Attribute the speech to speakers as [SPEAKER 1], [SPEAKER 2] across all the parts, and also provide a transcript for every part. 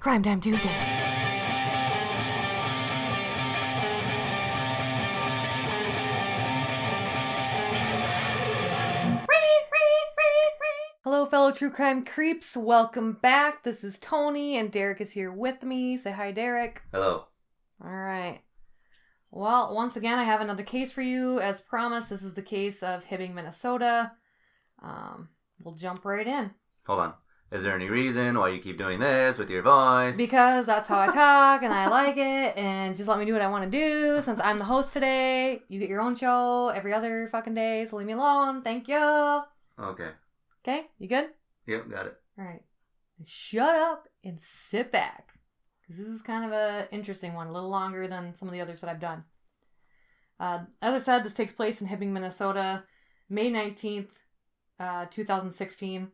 [SPEAKER 1] Crime Time Tuesday. Hello, fellow true crime creeps. Welcome back. This is Tony, and Derek is here with me. Say hi, Derek.
[SPEAKER 2] Hello.
[SPEAKER 1] All right. Well, once again, I have another case for you. As promised, this is the case of Hibbing, Minnesota. Um, we'll jump right in.
[SPEAKER 2] Hold on. Is there any reason why you keep doing this with your voice?
[SPEAKER 1] Because that's how I talk and I like it, and just let me do what I want to do. Since I'm the host today, you get your own show every other fucking day, so leave me alone. Thank you.
[SPEAKER 2] okay.
[SPEAKER 1] Okay, you good?
[SPEAKER 2] Yep, got it.
[SPEAKER 1] All right. Shut up and sit back. Because this is kind of an interesting one, a little longer than some of the others that I've done. Uh, as I said, this takes place in Hibbing, Minnesota, May 19th, uh, 2016.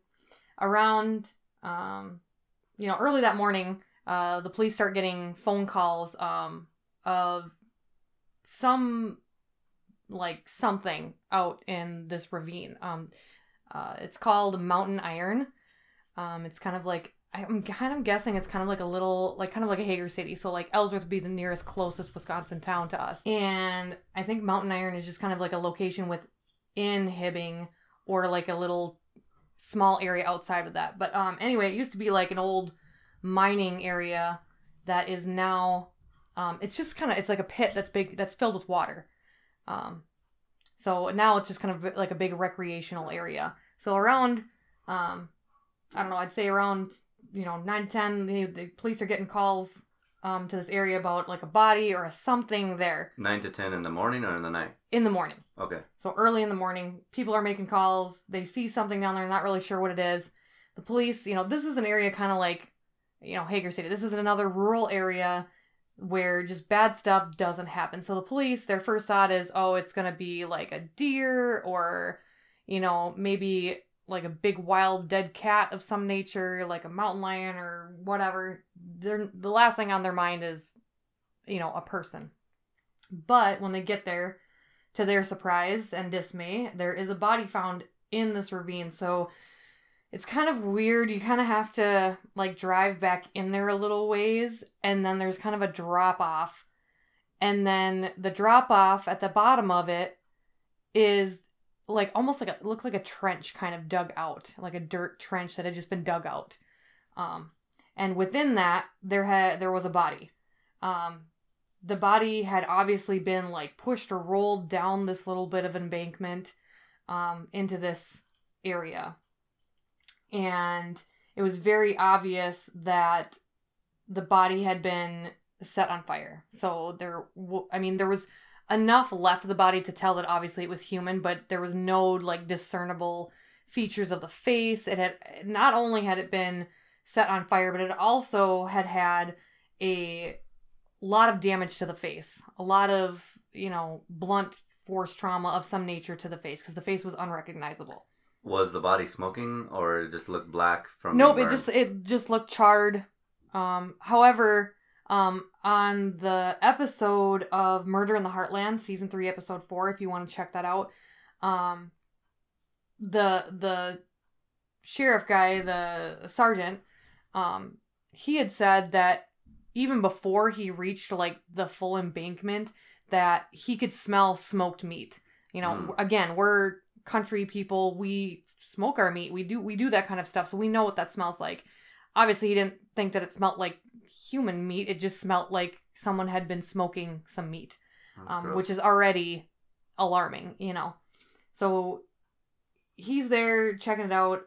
[SPEAKER 1] Around, um, you know, early that morning, uh, the police start getting phone calls um, of some, like, something out in this ravine. Um, uh, it's called Mountain Iron. Um, it's kind of like I'm kind of guessing it's kind of like a little, like kind of like a Hager City. So like Ellsworth would be the nearest closest Wisconsin town to us, and I think Mountain Iron is just kind of like a location within Hibbing or like a little small area outside of that. But um, anyway, it used to be like an old mining area that is now, um, it's just kind of it's like a pit that's big that's filled with water. Um, so now it's just kind of like a big recreational area. So around, um, I don't know, I'd say around, you know, 9 10, the, the police are getting calls um, to this area about like a body or a something there
[SPEAKER 2] 9 to 10 in the morning or in the night?
[SPEAKER 1] in the morning.
[SPEAKER 2] Okay.
[SPEAKER 1] So early in the morning, people are making calls. They see something down there, not really sure what it is. The police, you know, this is an area kind of like, you know, Hager City. This is another rural area where just bad stuff doesn't happen. So the police, their first thought is, oh, it's going to be like a deer or, you know, maybe like a big wild dead cat of some nature, like a mountain lion or whatever. They're, the last thing on their mind is, you know, a person. But when they get there, to their surprise and dismay, there is a body found in this ravine. So it's kind of weird. You kind of have to like drive back in there a little ways, and then there's kind of a drop off. And then the drop off at the bottom of it is like almost like a looked like a trench kind of dug out, like a dirt trench that had just been dug out. Um, and within that there had there was a body. Um, the body had obviously been like pushed or rolled down this little bit of embankment um, into this area. And it was very obvious that the body had been set on fire. So there, I mean, there was enough left of the body to tell that obviously it was human, but there was no like discernible features of the face. It had not only had it been set on fire, but it also had had a lot of damage to the face, a lot of you know blunt force trauma of some nature to the face because the face was unrecognizable.
[SPEAKER 2] Was the body smoking or it just looked black from
[SPEAKER 1] Nope, it just it just looked charred. Um, however, um, on the episode of Murder in the Heartland, season three, episode four, if you want to check that out, um, the the sheriff guy, the sergeant, um, he had said that even before he reached like the full embankment, that he could smell smoked meat. You know,
[SPEAKER 2] Mm.
[SPEAKER 1] again, we're country people. We smoke our meat. We do we do that kind of stuff, so we know what that smells like. Obviously, he didn't think that it smelled like human meat. It just smelled like someone had been smoking some meat um, which is already alarming, you know. So he's there checking it out.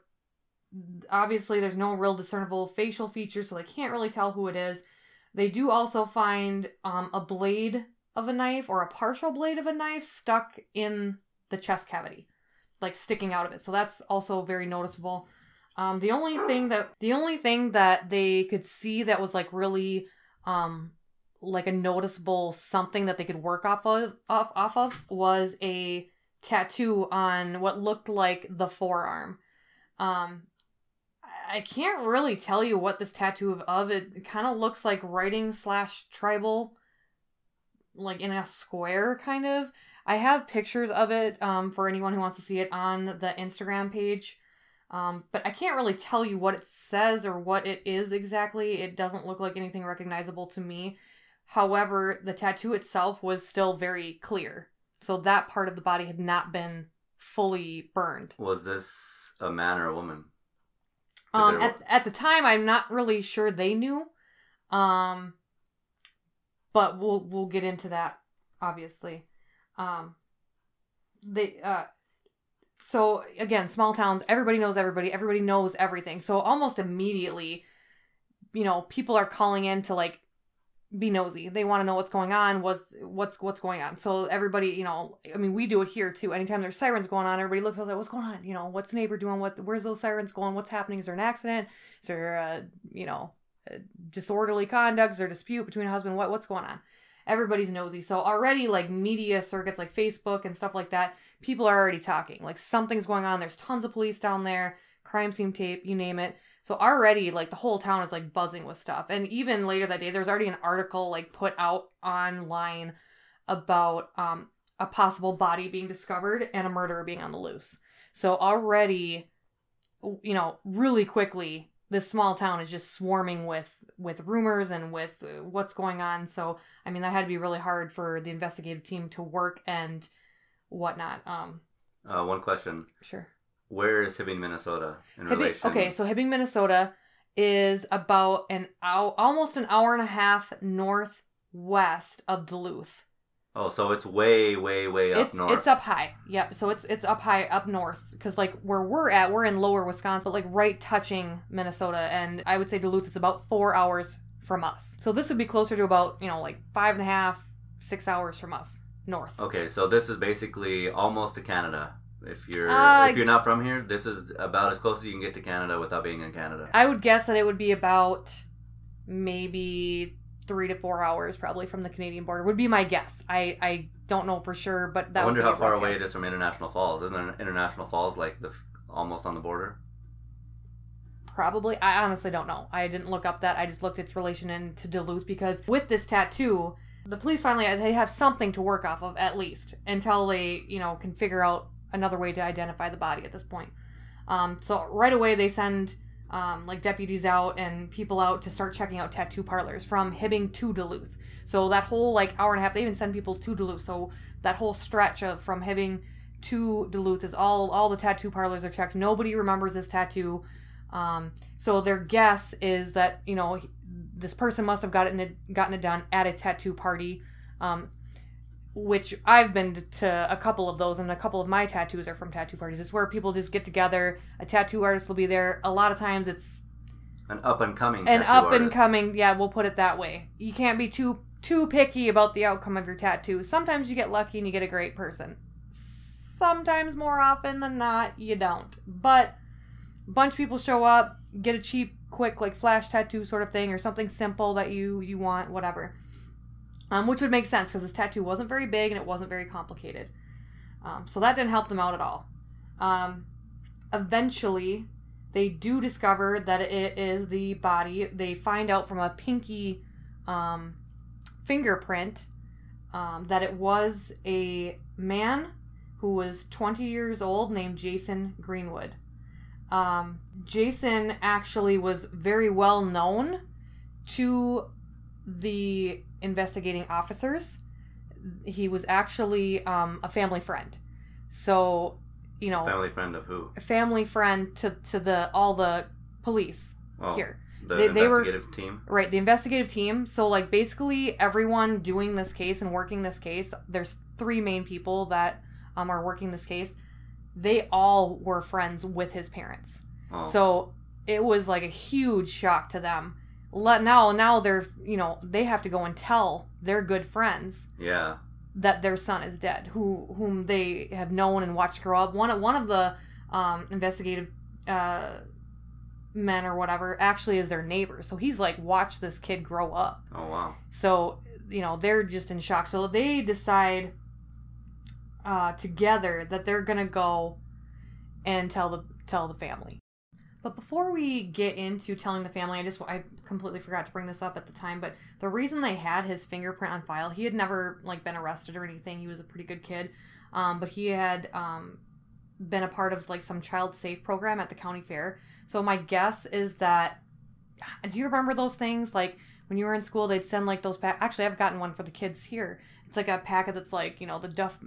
[SPEAKER 1] Obviously, there's no real discernible facial features, so they can't really tell who it is. They do also find um, a blade of a knife or a partial blade of a knife stuck in the chest cavity, like sticking out of it. So that's also very noticeable. Um, the only thing that the only thing that they could see that was like really um, like a noticeable something that they could work off of off, off of was a tattoo on what looked like the forearm. Um I can't really tell you what this tattoo of, of it kind of looks like writing slash tribal like in a square kind of. I have pictures of it um for anyone who wants to see it on the Instagram page. Um, but I can't really tell you what it says or what it is exactly. It doesn't look like anything recognizable to me. However, the tattoo itself was still very clear. So that part of the body had not been fully burned.
[SPEAKER 2] Was this a man or a woman?
[SPEAKER 1] Um,
[SPEAKER 2] there-
[SPEAKER 1] at, at the time, I'm not really sure they knew. Um, but we'll we'll get into that obviously. Um, they uh, so again, small towns, everybody knows everybody, everybody knows everything. So almost immediately, you know, people are calling in to like be nosy. They want to know what's going on, what's what's what's going on. So everybody, you know, I mean, we do it here too. Anytime there's sirens going on, everybody looks like, what's going on? You know, what's the neighbor doing? What where's those sirens going? What's happening? Is there an accident? Is there a you know disorderly conduct? Is there a dispute between a husband? What what's going on? Everybody's nosy. So already like media circuits like Facebook and stuff like that, people are already talking. Like something's going on. There's tons of police down there, crime scene tape, you name it. So already like the whole town is like buzzing with stuff. And even later that day, there's already an article like put out online about um a possible body being discovered and a murderer being on the loose. So already you know, really quickly this small town is just swarming with with rumors and with uh, what's going on. So I mean that had to be really hard for the investigative team to work and whatnot. Um,
[SPEAKER 2] Uh, one question:
[SPEAKER 1] sure.
[SPEAKER 2] Where is Hibbing, Minnesota, in
[SPEAKER 1] Hibbing,
[SPEAKER 2] relation?
[SPEAKER 1] okay, so Hibbing, Minnesota is about an hour, almost an hour and a half northwest of Duluth.
[SPEAKER 2] Oh, so it's way, way, way up
[SPEAKER 1] it's
[SPEAKER 2] north.
[SPEAKER 1] it's up high. Yep. So it's it's up high up north because like where we're at, we're in lower Wisconsin, like right touching Minnesota, and I would say Duluth is about four hours from us. So this would be closer to about you know like five and a half, six hours from us north.
[SPEAKER 2] Okay, so this is basically almost to Canada. If you're
[SPEAKER 1] Uh,
[SPEAKER 2] if you're not from here, this is about as close as you can get to Canada without being in Canada.
[SPEAKER 1] I would guess that it would be about maybe three to four hours probably from the Canadian border would be my guess. I I don't know for sure, but that
[SPEAKER 2] I wonder
[SPEAKER 1] would be
[SPEAKER 2] how far away
[SPEAKER 1] guess.
[SPEAKER 2] it is from International Falls. Isn't International Falls like the almost on the border?
[SPEAKER 1] Probably. I honestly don't know. I didn't look up that. I just looked its relation into Duluth because with this tattoo, the police finally they have something to work off of at least until they you know can figure out another way to identify the body at this point. Um, so right away they send um, like deputies out and people out to start checking out tattoo parlors from Hibbing to Duluth. So that whole like hour and a half, they even send people to Duluth. So that whole stretch of from Hibbing to Duluth is all all the tattoo parlors are checked. Nobody remembers this tattoo. Um, so their guess is that you know this person must have gotten it gotten it done at a tattoo party, um, which I've been to a couple of those, and a couple of my tattoos are from tattoo parties. It's where people just get together. A tattoo artist will be there. A lot of times it's
[SPEAKER 2] An up and coming.
[SPEAKER 1] an up and coming. Yeah, we'll put it that way. You can't be too too picky about the outcome of your tattoo. Sometimes you get lucky and you get a great person. Sometimes more often than not, you don't. But a bunch of people show up, get a cheap, quick like flash tattoo sort of thing, or something simple that you you want, whatever. Um, which would make sense because this tattoo wasn't very big and it wasn't very complicated. Um, so that didn't help them out at all. Um, eventually, they do discover that it is the body. They find out from a pinky um, fingerprint um, that it was a man who was 20 years old named Jason Greenwood. Um, Jason actually was very well known to the investigating officers. He was actually um, a family friend. So, you know,
[SPEAKER 2] Family friend of who?
[SPEAKER 1] a family friend to, to the all the police
[SPEAKER 2] Well,
[SPEAKER 1] here.
[SPEAKER 2] the
[SPEAKER 1] They- they were-
[SPEAKER 2] investigative team.
[SPEAKER 1] Right, the investigative team. So, like, basically, everyone doing this case and working this case, there's three main people that um, are working this case. They all were friends with his parents.
[SPEAKER 2] Oh,
[SPEAKER 1] So, it was like a huge shock to them. Let now, now they're, you know, they have to go and tell their good friends
[SPEAKER 2] yeah.
[SPEAKER 1] that their son is dead, who whom they have known and watched grow up. One of one of the um, investigative uh, men or whatever actually is their neighbor, so he's like watched this kid grow up.
[SPEAKER 2] Oh wow.
[SPEAKER 1] So you know they're just in shock. So they decide uh, together that they're gonna go and tell the tell the family. But before we get into telling the family, I just I completely forgot to bring this up at the time. But the reason they had his fingerprint on file, he had never like been arrested or anything. He was a pretty good kid, um, but he had um, been a part of like some child safe program at the county fair. So my guess is that do you remember those things like when you were in school they'd send like those pack actually I've gotten one for the kids here. It's like a packet that's like, you know, the Duff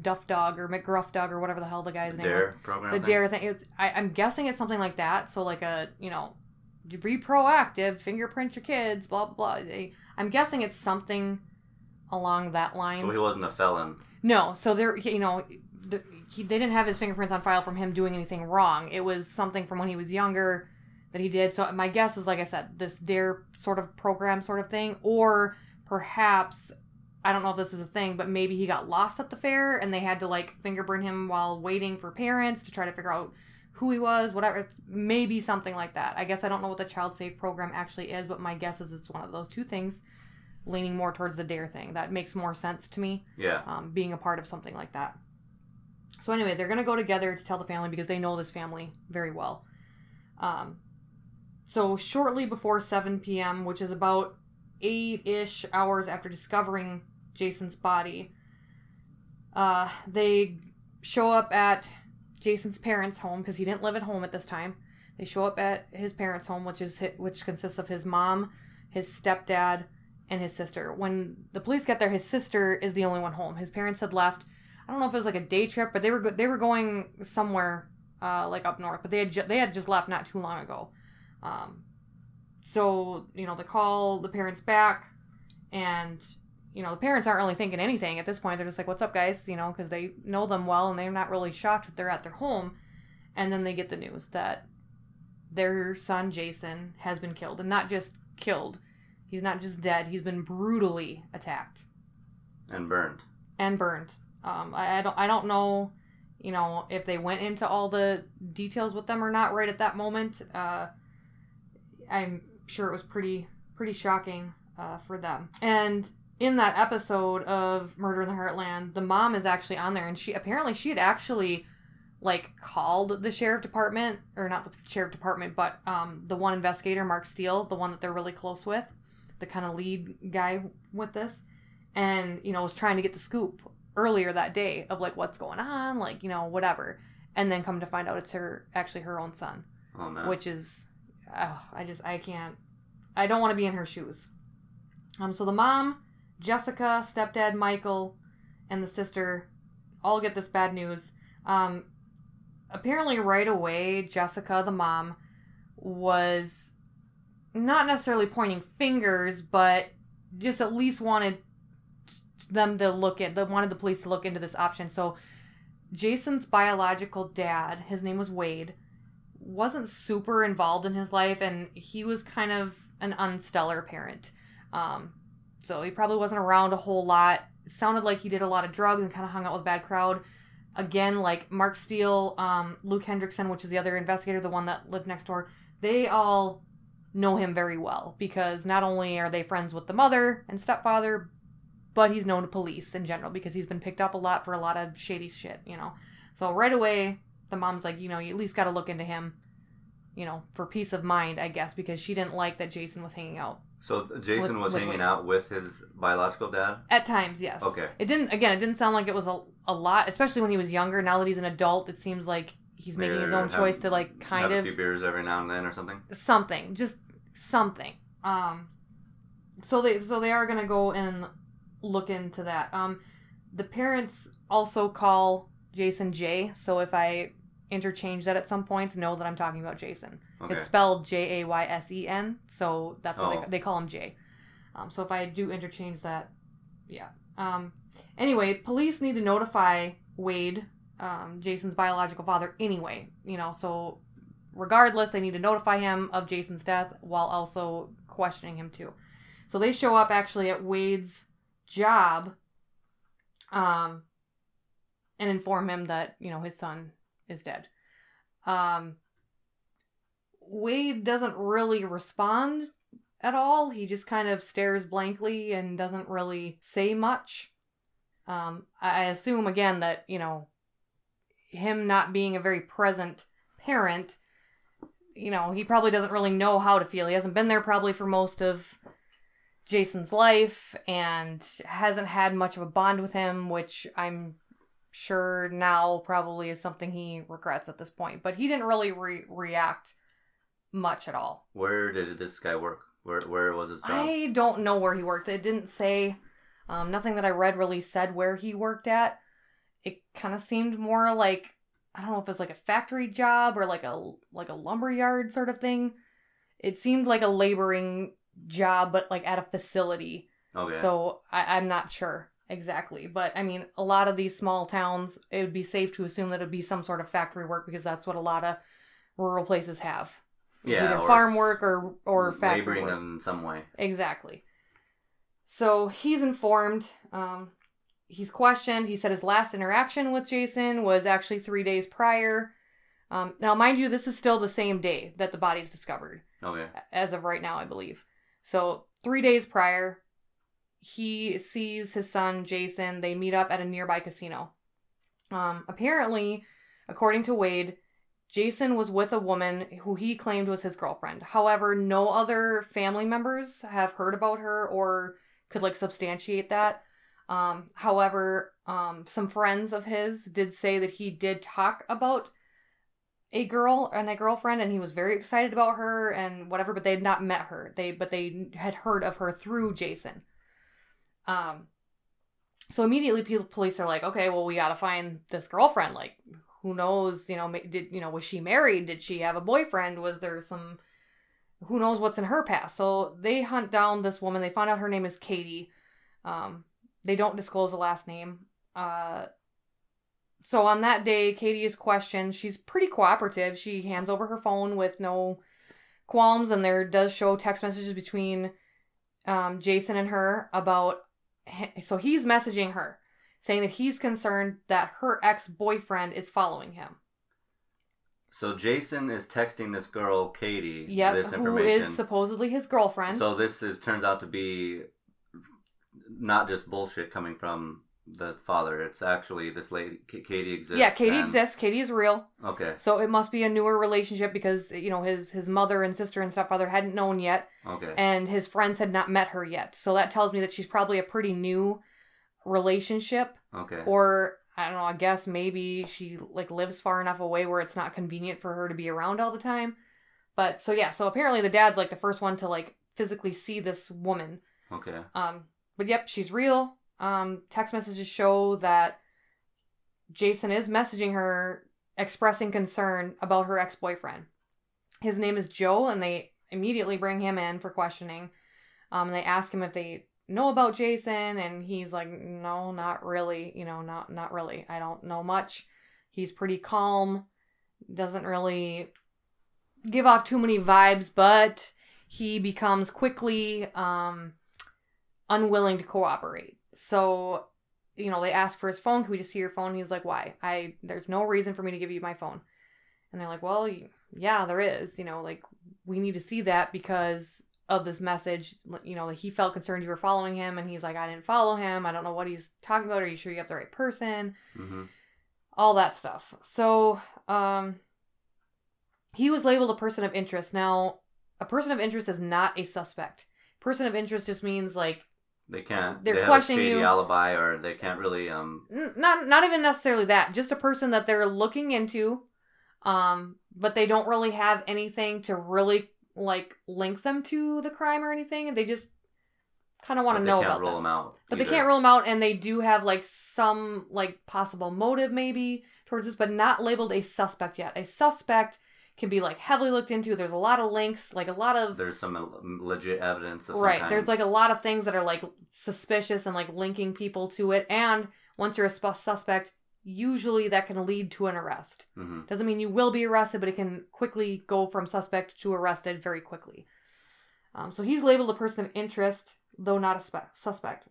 [SPEAKER 1] Duff Dog or McGruff Dog or whatever the hell the guy's name is
[SPEAKER 2] Dare
[SPEAKER 1] was.
[SPEAKER 2] program.
[SPEAKER 1] The
[SPEAKER 2] thing?
[SPEAKER 1] Dare thing. It, I, I'm guessing it's something like that. So like a, you know, be proactive, fingerprint your kids, blah blah blah. I'm guessing it's something along that line.
[SPEAKER 2] So he wasn't a felon.
[SPEAKER 1] No, so there, you know, the, he, they didn't have his fingerprints on file from him doing anything wrong. It was something from when he was younger that he did. So my guess is, like I said, this Dare sort of program sort of thing, or perhaps I don't know if this is a thing, but maybe he got lost at the fair and they had to like fingerprint him while waiting for parents to try to figure out who he was, whatever. Maybe something like that. I guess I don't know what the child safe program actually is, but my guess is it's one of those two things, leaning more towards the Dare thing. That makes more sense to me
[SPEAKER 2] Yeah.
[SPEAKER 1] um, being a part of something like that. So anyway, they're gonna go together to tell the family because they know this family very well. Um, so shortly before 7 p.m., which is about eight-ish hours after discovering Jason's body, uh, they show up at Jason's parents' home because he didn't live at home at this time. They show up at his parents' home, which is which consists of his mom, his stepdad, and his sister. When the police get there, his sister is the only one home. His parents had left. I don't know if it was like a day trip, but they were go- they were going somewhere uh, like up north. But they had ju- they had just left not too long ago. Um, so you know they call the parents back, and you know the parents aren't really thinking anything at this point. They're just like, "What's up, guys?" You know, because they know them well, and they're not really shocked that they're at their home. And then they get the news that their son Jason has been killed, and not just killed. He's not just dead. He's been brutally attacked
[SPEAKER 2] And burned.
[SPEAKER 1] and burned. Um, I, I don't I don't know, you know, if they went into all the details with them or not right at that moment. Uh, I'm sure it was pretty pretty shocking uh, for them. And in that episode of Murder in the Heartland, the mom is actually on there, and she apparently she had actually like called the sheriff department or not the sheriff department, but um, the one investigator, Mark Steele, the one that they're really close with, the kind of lead guy with this, and you know was trying to get the scoop earlier that day of like what's going on, like you know whatever, and then come to find out it's her actually her own son,
[SPEAKER 2] Oh
[SPEAKER 1] which is, ugh, I just I can't, I don't want to be in her shoes. Um, so the mom, Jessica, stepdad Michael, and the sister all get this bad news. Um, apparently, right away, Jessica, the mom, was not necessarily pointing fingers, but just at least wanted them to look at, they wanted the police to look into this option. So, Jason's biological dad, his name was Wade, wasn't super involved in his life, and he was kind of an unstellar parent. Um, so he probably wasn't around a whole lot. It sounded like he did a lot of drugs and kind of hung out with a bad crowd. Again, like Mark Steele, um, Luke Hendrickson, which is the other investigator, the one that lived next door, they all know him very well because not only are they friends with the mother and stepfather, but he's known to police in general because he's been picked up a lot for a lot of shady shit, you know. So right away, the mom's like, you know, you at least got to look into him, you know, for peace of mind, I guess, because she didn't like that Jason was hanging out.
[SPEAKER 2] So Jason
[SPEAKER 1] With-
[SPEAKER 2] was
[SPEAKER 1] with
[SPEAKER 2] hanging
[SPEAKER 1] Wade.
[SPEAKER 2] out with his biological dad.
[SPEAKER 1] At times, yes.
[SPEAKER 2] Okay.
[SPEAKER 1] It didn't. Again, it didn't sound like it was a, a lot, especially when he was younger. Now that he's an adult, it seems like he's making his own
[SPEAKER 2] have-
[SPEAKER 1] choice to like kind
[SPEAKER 2] have
[SPEAKER 1] of
[SPEAKER 2] a few beers every now and then or something.
[SPEAKER 1] something, just something. Um, so they so they are gonna go and look into that. Um, the parents also call Jason J. So if I interchange that at some points, know that I'm talking about Jason.
[SPEAKER 2] Okay.
[SPEAKER 1] It's spelled J A Y S E N, so that's why
[SPEAKER 2] Oh.
[SPEAKER 1] they, they call him Jay. Um, so if I do interchange that, yeah. Um, anyway, police need to notify Wade, um, Jason's biological father, anyway. You know, so regardless, they need to notify him of Jason's death while also questioning him too. So they show up actually at Wade's job, um, and inform him that you know his son is dead. Um, Wade doesn't really respond at all. He just kind of stares blankly and doesn't really say much. Um, I assume again that you know him not being a very present parent, you know, he probably doesn't really know how to feel. He hasn't been there probably for most of Jason's life and hasn't had much of a bond with him, which I'm sure now probably is something he regrets at this point. But he didn't really re- react much at all.
[SPEAKER 2] Where did this guy work? Where where was his job?
[SPEAKER 1] I don't know where he worked. It didn't say. Um, nothing that I read really said where he worked at. It kind of seemed more like I don't know if it's like a factory job or like a like a lumberyard sort of thing. It seemed like a laboring job, but like at a facility.
[SPEAKER 2] Okay.
[SPEAKER 1] So I, I'm not sure exactly, but I mean, a lot of these small towns, it would be safe to assume that it'd be some sort of factory work because that's what a lot of rural places have.
[SPEAKER 2] Yeah,
[SPEAKER 1] either farm work or or factory
[SPEAKER 2] laboring
[SPEAKER 1] work.
[SPEAKER 2] in some way.
[SPEAKER 1] Exactly. So he's informed. Um, he's questioned. He said his last interaction with Jason was actually three days prior. Um, now, mind you, this is still the same day that the body's discovered,
[SPEAKER 2] Okay.
[SPEAKER 1] as of right now, I believe. So three days prior, he sees his son Jason. They meet up at a nearby casino. Um, apparently, according to Wade, Jason was with a woman who he claimed was his girlfriend. However, no other family members have heard about her or could like substantiate that. Um, however, um, some friends of his did say that he did talk about a girl and a girlfriend, and he was very excited about her and whatever. But they had not met her. They but they had heard of her through Jason. Um, so immediately, people, police are like, okay, well, we gotta find this girlfriend. Like, who knows? You know, did you know was she married? Did she have a boyfriend? Was there some? Who knows what's in her past? So they hunt down this woman. They find out her name is Katie. Um, they don't disclose the last name. Uh, so on that day, Katie is questioned. She's pretty cooperative. She hands over her phone with no qualms, and there does show text messages between um, Jason and her about. So he's messaging her, saying that he's concerned that her ex boyfriend is following him.
[SPEAKER 2] So Jason is texting this girl Katie
[SPEAKER 1] Yep,
[SPEAKER 2] this information.
[SPEAKER 1] is supposedly his girlfriend.
[SPEAKER 2] So this is turns out to be not just bullshit coming from the father. It's actually this lady Katie exists.
[SPEAKER 1] yeah, Katie
[SPEAKER 2] and-
[SPEAKER 1] exists. Katie is real.
[SPEAKER 2] Okay.
[SPEAKER 1] So it must be a newer relationship because you know his his mother and sister and stepfather hadn't known yet,
[SPEAKER 2] Okay.
[SPEAKER 1] and his friends had not met her yet. So that tells me that she's probably a pretty new relationship,
[SPEAKER 2] okay.
[SPEAKER 1] or I don't know. I guess maybe she like lives far enough away where it's not convenient for her to be around all the time. But so yeah, so apparently the dad's like the first one to like physically see this woman.
[SPEAKER 2] okay.
[SPEAKER 1] Um, but yep, she's real. Um, text messages show that Jason is messaging her, expressing concern about her ex boyfriend. His name is Joe, and they immediately bring him in for questioning. Um, they ask him if they know about Jason, and he's like, "No, not really. You know, not not really. I don't know much." He's pretty calm, doesn't really give off too many vibes, but he becomes quickly um unwilling to cooperate. So, you know, they ask for his phone. Can we just see your phone? He's like, why? I there's no reason for me to give you my phone. And they're like, well, yeah, there is. You know, like we need to see that because of this message. You know, like he felt concerned you were following him, and he's like, I didn't follow him. I don't know what he's talking about. Are you sure you have the right person?
[SPEAKER 2] hmm
[SPEAKER 1] all that stuff. So, um, he was labeled a person of interest. Now, a person of interest is not a suspect. Person of interest just means like
[SPEAKER 2] They can't.
[SPEAKER 1] They're
[SPEAKER 2] they
[SPEAKER 1] questioning you.
[SPEAKER 2] alibi, or they can't really. Um,
[SPEAKER 1] not not even necessarily that. Just a person that they're looking into, um, but they don't really have anything to really like link them to the crime or anything. And they just kind of want to know about them.
[SPEAKER 2] them out.
[SPEAKER 1] But they can't rule them out, and they do have like some like possible motive maybe towards this, but not labeled a suspect yet. A suspect can be like heavily looked into. There's a lot of links, like a lot of
[SPEAKER 2] There's some uh, legit evidence of some
[SPEAKER 1] right. There's like a lot of things that are like suspicious and like linking people to it. And once you're a suspect, usually that can lead to an arrest.
[SPEAKER 2] hmm
[SPEAKER 1] Doesn't mean you will be arrested, but it can quickly go from suspect to arrested very quickly. Um, so he's labeled a person of interest, though not a spe- suspect.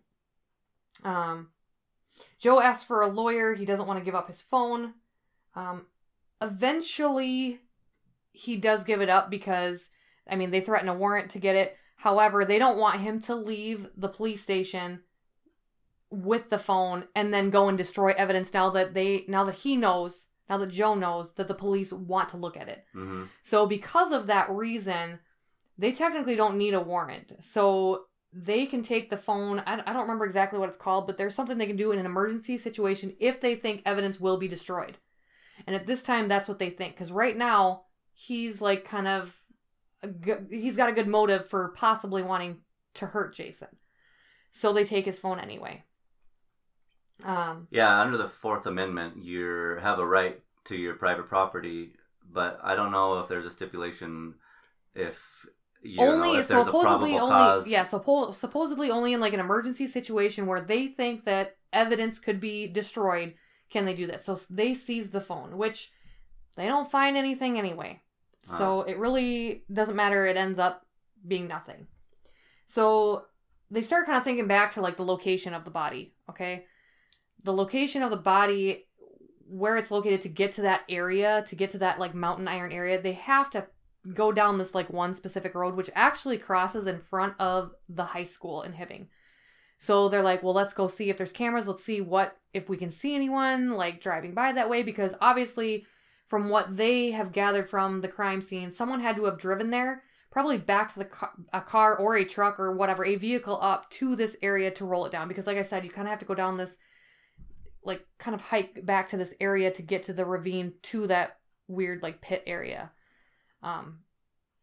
[SPEAKER 1] Um, Joe asks for a lawyer. He doesn't want to give up his phone. Um, eventually, he does give it up because, I mean, they threaten a warrant to get it. However, they don't want him to leave the police station with the phone and then go and destroy evidence now that they now that he knows now that Joe knows that the police want to look at it.
[SPEAKER 2] hmm
[SPEAKER 1] So because of that reason, they technically don't need a warrant. So they can take the phone. I, I don't remember exactly what it's called, but there's something they can do in an emergency situation if they think evidence will be destroyed. And at this time, that's what they think. Because right now, he's like kind of, good, he's got a good motive for possibly wanting to hurt Jason. So they take his phone anyway. Um,
[SPEAKER 2] Yeah, under the Fourth Amendment, you have a right to your private property, but I don't know if there's a stipulation if you
[SPEAKER 1] only
[SPEAKER 2] know, if
[SPEAKER 1] supposedly only
[SPEAKER 2] cause.
[SPEAKER 1] yeah suppo- supposedly only in like an emergency situation where they think that evidence could be destroyed can they do that. So they seize the phone which they don't find anything anyway. So it really doesn't matter. It ends up being nothing. So they start kind of thinking back to like the location of the body okay the location of the body where it's located to get to that area to get to that like mountain iron area they have to go down this like one specific road which actually crosses in front of the high school in Hibbing. So they're like, well, let's go see if there's cameras. Let's see what if we can see anyone like driving by that way because obviously from what they have gathered from the crime scene, someone had to have driven there, probably back to the car, a car or a truck or whatever, a vehicle up to this area to roll it down because like I said, you kind of have to go down this like kind of hike back to this area to get to the ravine to that weird like pit area. Um,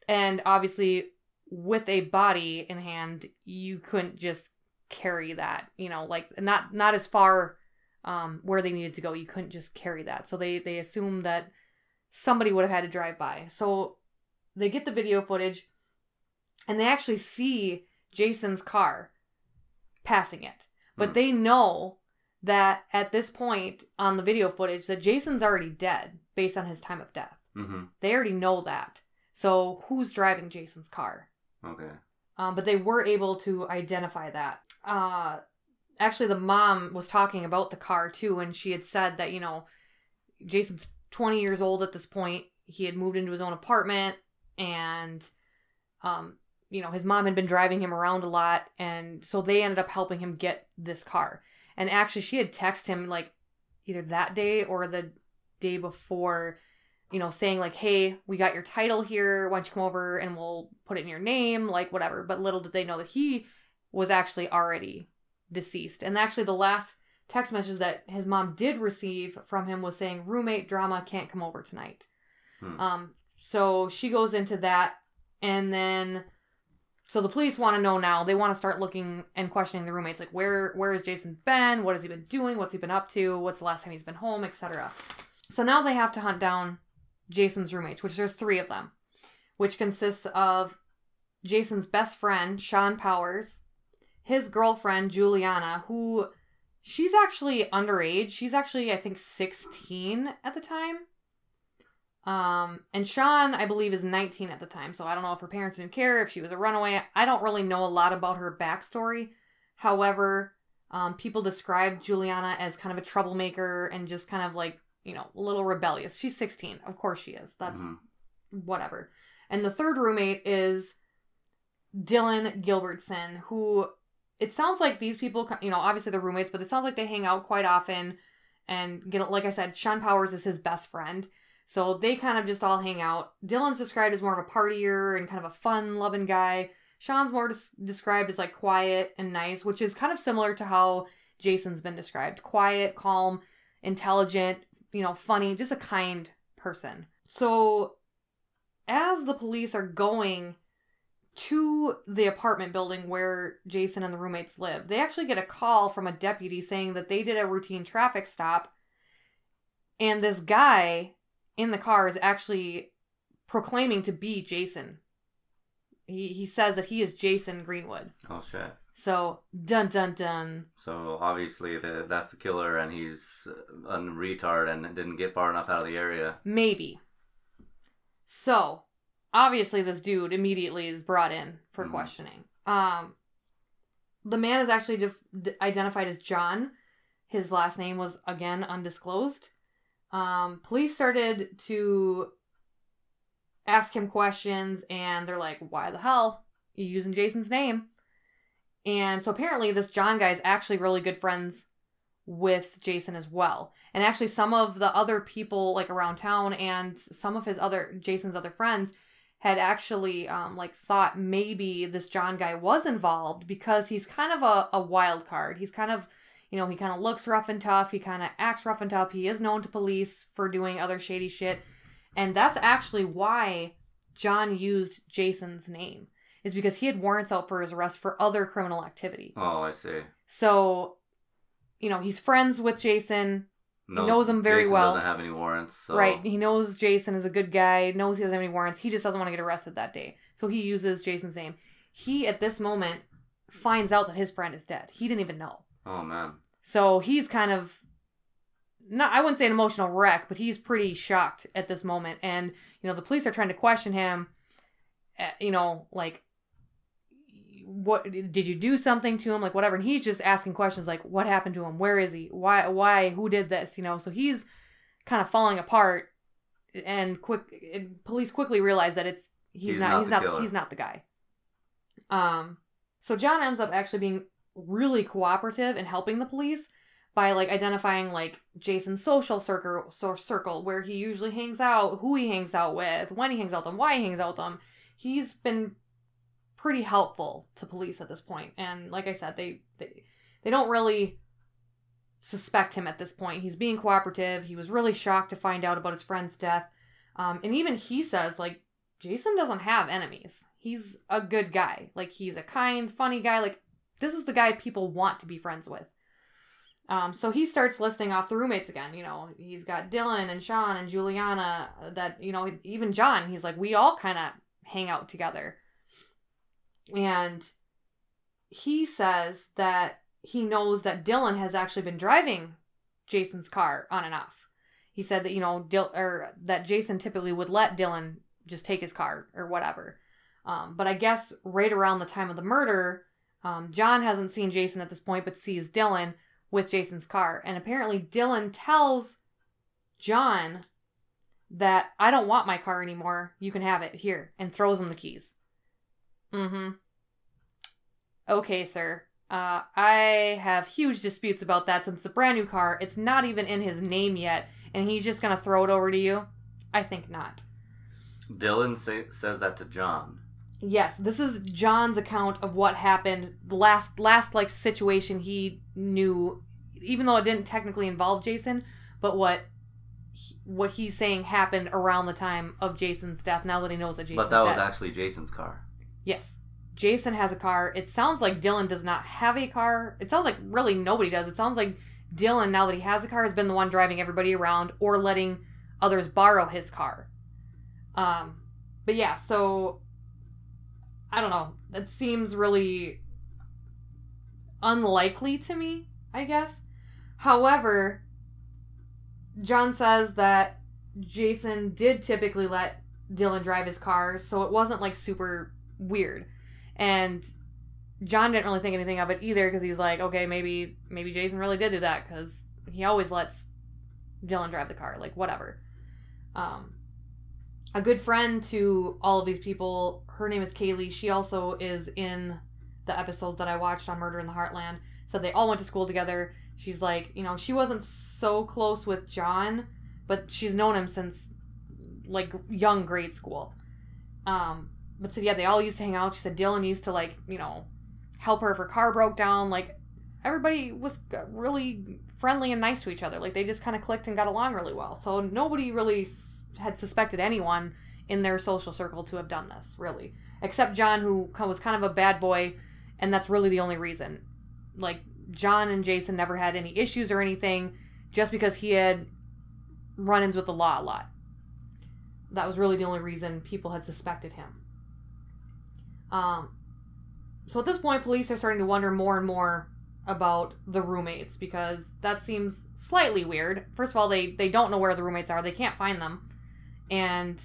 [SPEAKER 1] and obviously, with a body in hand, you couldn't just carry that. You know, like not not as far um, where they needed to go. You couldn't just carry that. So they they assumed that somebody would have had to drive by. So they get the video footage, and they actually see Jason's car passing it, but
[SPEAKER 2] Hmm.
[SPEAKER 1] they know that at this point on the video footage that Jason's already dead based on his time of death.
[SPEAKER 2] hmm
[SPEAKER 1] They already know that. So who's driving Jason's car?
[SPEAKER 2] Okay.
[SPEAKER 1] Um, but they were able to identify that. Uh, actually, the mom was talking about the car too, and she had said that you know, Jason's 20 years old at this point. He had moved into his own apartment, and um, you know, his mom had been driving him around a lot, and so they ended up helping him get this car. And actually, she had texted him like either that day or the day before you know, saying like, "Hey, we got your title here. Why don't you come over and we'll put it in your name, like whatever." But little did they know that he was actually already deceased. And actually, the last text message that his mom did receive from him was saying, "Roommate drama can't come over tonight."
[SPEAKER 2] Hmm.
[SPEAKER 1] Um, so she goes into that, and then so the police want to know now. They want to start looking and questioning the roommates, like where where has Jason been? What has he been doing? What's he been up to? What's the last time he's been home, etc. So now they have to hunt down Jason's roommates, which there's three of them, which consists of Jason's best friend, Sean Powers, his girlfriend, Juliana, who she's actually underage. She's actually, I think, 16 at the time. Um, and Sean, I believe, is 19 at the time. So I don't know if her parents didn't care, if she was a runaway. I don't really know a lot about her backstory. However, um, people describe Juliana as kind of a troublemaker and just kind of like, you know, a little rebellious. She's 16. Of course she is. That's
[SPEAKER 2] Mhm.
[SPEAKER 1] whatever. And the third roommate is Dylan Gilbertson, who it sounds like these people, you know, obviously they're roommates, but it sounds like they hang out quite often. And get like I said, Sean Powers is his best friend. So they kind of just all hang out. Dylan's described as more of a partier and kind of a fun loving guy. Sean's more des- described as like quiet and nice, which is kind of similar to how Jason's been described. Quiet, calm, intelligent, you know, funny, just a kind person. So as the police are going to the apartment building where Jason and the roommates live, they actually get a call from a deputy saying that they did a routine traffic stop and this guy in the car is actually proclaiming to be Jason. He he says that he is Jason Greenwood.
[SPEAKER 2] Oh shit.
[SPEAKER 1] So dun dun dun.
[SPEAKER 2] So obviously the, that's the killer, and he's a retard and didn't get far enough out of the area.
[SPEAKER 1] Maybe. So, obviously, this dude immediately is brought in for
[SPEAKER 2] Mhm.
[SPEAKER 1] questioning. Um, the man is actually def- identified as John. His last name was again undisclosed. Um, police started to ask him questions, and they're like, "Why the hell you using Jason's name?" And so apparently, this John guy is actually really good friends with Jason as well. And actually, some of the other people like around town and some of his other Jason's other friends had actually um, like thought maybe this John guy was involved because he's kind of a, a wild card. He's kind of, you know, he kind of looks rough and tough. He kind of acts rough and tough. He is known to police for doing other shady shit. And that's actually why John used Jason's name, is because he had warrants out for his arrest for other criminal activity.
[SPEAKER 2] Oh, I see.
[SPEAKER 1] So, you know, he's friends with Jason. knows him very
[SPEAKER 2] Jason
[SPEAKER 1] well.
[SPEAKER 2] Doesn't have any warrants. So.
[SPEAKER 1] Right. He knows Jason is a good guy, knows he doesn't have any warrants. He just doesn't want to get arrested that day. So he uses Jason's name. He, at this moment, finds out that his friend is dead. He didn't even know.
[SPEAKER 2] Oh man.
[SPEAKER 1] So he's kind of not I wouldn't say an emotional wreck, but he's pretty shocked at this moment. And, you know, the police are trying to question him, uh, you know, like what did you do something to him? Like whatever. And he's just asking questions like what happened to him? Where is he? Why why who did this? You know so he's kind of falling apart. And quick and police quickly realize that it's he's,
[SPEAKER 2] He's
[SPEAKER 1] not,
[SPEAKER 2] not
[SPEAKER 1] he's not
[SPEAKER 2] killer.
[SPEAKER 1] he's not the guy. Um so john ends up actually being really cooperative in helping the police by like identifying like jason's social circle circle where he usually hangs out who he hangs out with when he hangs out with them why he hangs out with them. He's been pretty helpful to police at this point. point and like i said they they, they don't really suspect him at this point. He's being cooperative. He was really shocked to find out about his friend's death. Um, and even he says like jason doesn't have enemies. He's a good guy. Like he's a kind funny guy. Like this is the guy people want to be friends with um, so he starts listing off the roommates again. You know, he's got Dylan and Sean and Juliana. uh, That you know, even John. He's like, we all kind of hang out together. And he says that he knows that Dylan has actually been driving Jason's car on and off. He said that you know, Dil- or that Jason typically would let Dylan just take his car or whatever. Um, but I guess right around the time of the murder, um, John hasn't seen Jason at this point, but sees Dylan with Jason's car. And apparently, Dylan tells John that I don't want my car anymore. You can have it here, and throws him the keys. Mm hmm. Okay, sir. Uh, I have huge disputes about that since it's a brand new car. It's not even in his name yet, and he's just gonna throw it over to you? I think not.
[SPEAKER 2] Dylan say, says that to John.
[SPEAKER 1] Yes, this is John's account of what happened. The last last like situation he knew, even though it didn't technically involve Jason, but what he- what he's saying happened around the time of Jason's death. Now that he knows that Jason's
[SPEAKER 2] but that was
[SPEAKER 1] dead.
[SPEAKER 2] actually Jason's car.
[SPEAKER 1] yes, Jason has a car. It sounds like Dylan does not have a car. It sounds like really nobody does. It sounds like Dylan, now that he has a car, has been the one driving everybody around or letting others borrow his car. Um, but yeah, so I don't know. That seems really unlikely to me, I guess. However, John says that Jason did typically let Dylan drive his car, so it wasn't like super weird. And John didn't really think anything of it either because he's like, okay, maybe maybe Jason really did do that because he always lets Dylan drive the car, like whatever. Um, a good friend to all of these people. Her name is Kaylee. She also is in the episodes that I watched on Murder in the Heartland. So they all went to school together. She's like, you know, she wasn't so close with John, but she's known him since like young grade school. Um, but said yeah, they all used to hang out. She said Dylan used to like, you know, help her if her car broke down. Like everybody was really friendly and nice to each other. Like they just kind of clicked and got along really well. So nobody really had suspected anyone in their social circle to have done this, really, except John, who was kind of a bad boy, and that's really the only reason. Like John and Jason never had any issues or anything, just because he had run-ins with the law a lot. That was really the only reason people had suspected him. Um, so at this point, police are starting to wonder more and more about the roommates because that seems slightly weird. First of all, they they don't know where the roommates are; they can't find them, and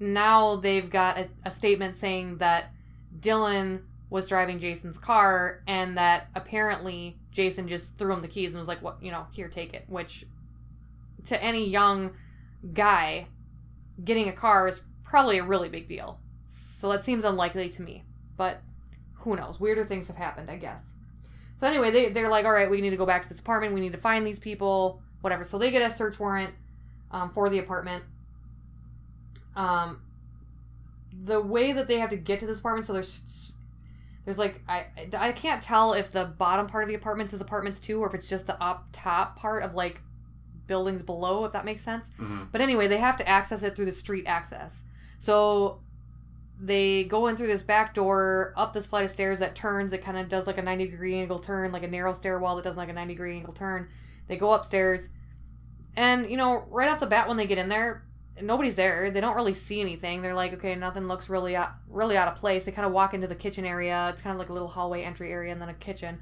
[SPEAKER 1] now they've got a, a statement saying that Dylan was driving Jason's car and that apparently Jason just threw him the keys and was like, "What? You know, here, take it." Which, to any young guy, getting a car is probably a really big deal. So that seems unlikely to me, but who knows? Weirder things have happened, I guess. So anyway, they they're like, all right, we need to go back to this apartment. We need to find these people, whatever. So they get a search warrant um, for the apartment. Um, the way that they have to get to this apartment, so there's there's like I I can't tell if the bottom part of the apartments is apartments too, or if it's just the up top part of like buildings below, if that makes sense.
[SPEAKER 2] hmm
[SPEAKER 1] But anyway, they have to access it through the street access. So they go in through this back door, up this flight of stairs that turns, it kind of does like a 90 degree angle turn, like a narrow stairwell that does like a 90 degree angle turn. They go upstairs. And, you know, right off the bat when they get in there, nobody's there. They don't really see anything. They're like, okay, nothing looks really out, really out of place. They kind of walk into the kitchen area. It's kind of like a little hallway entry area and then a kitchen.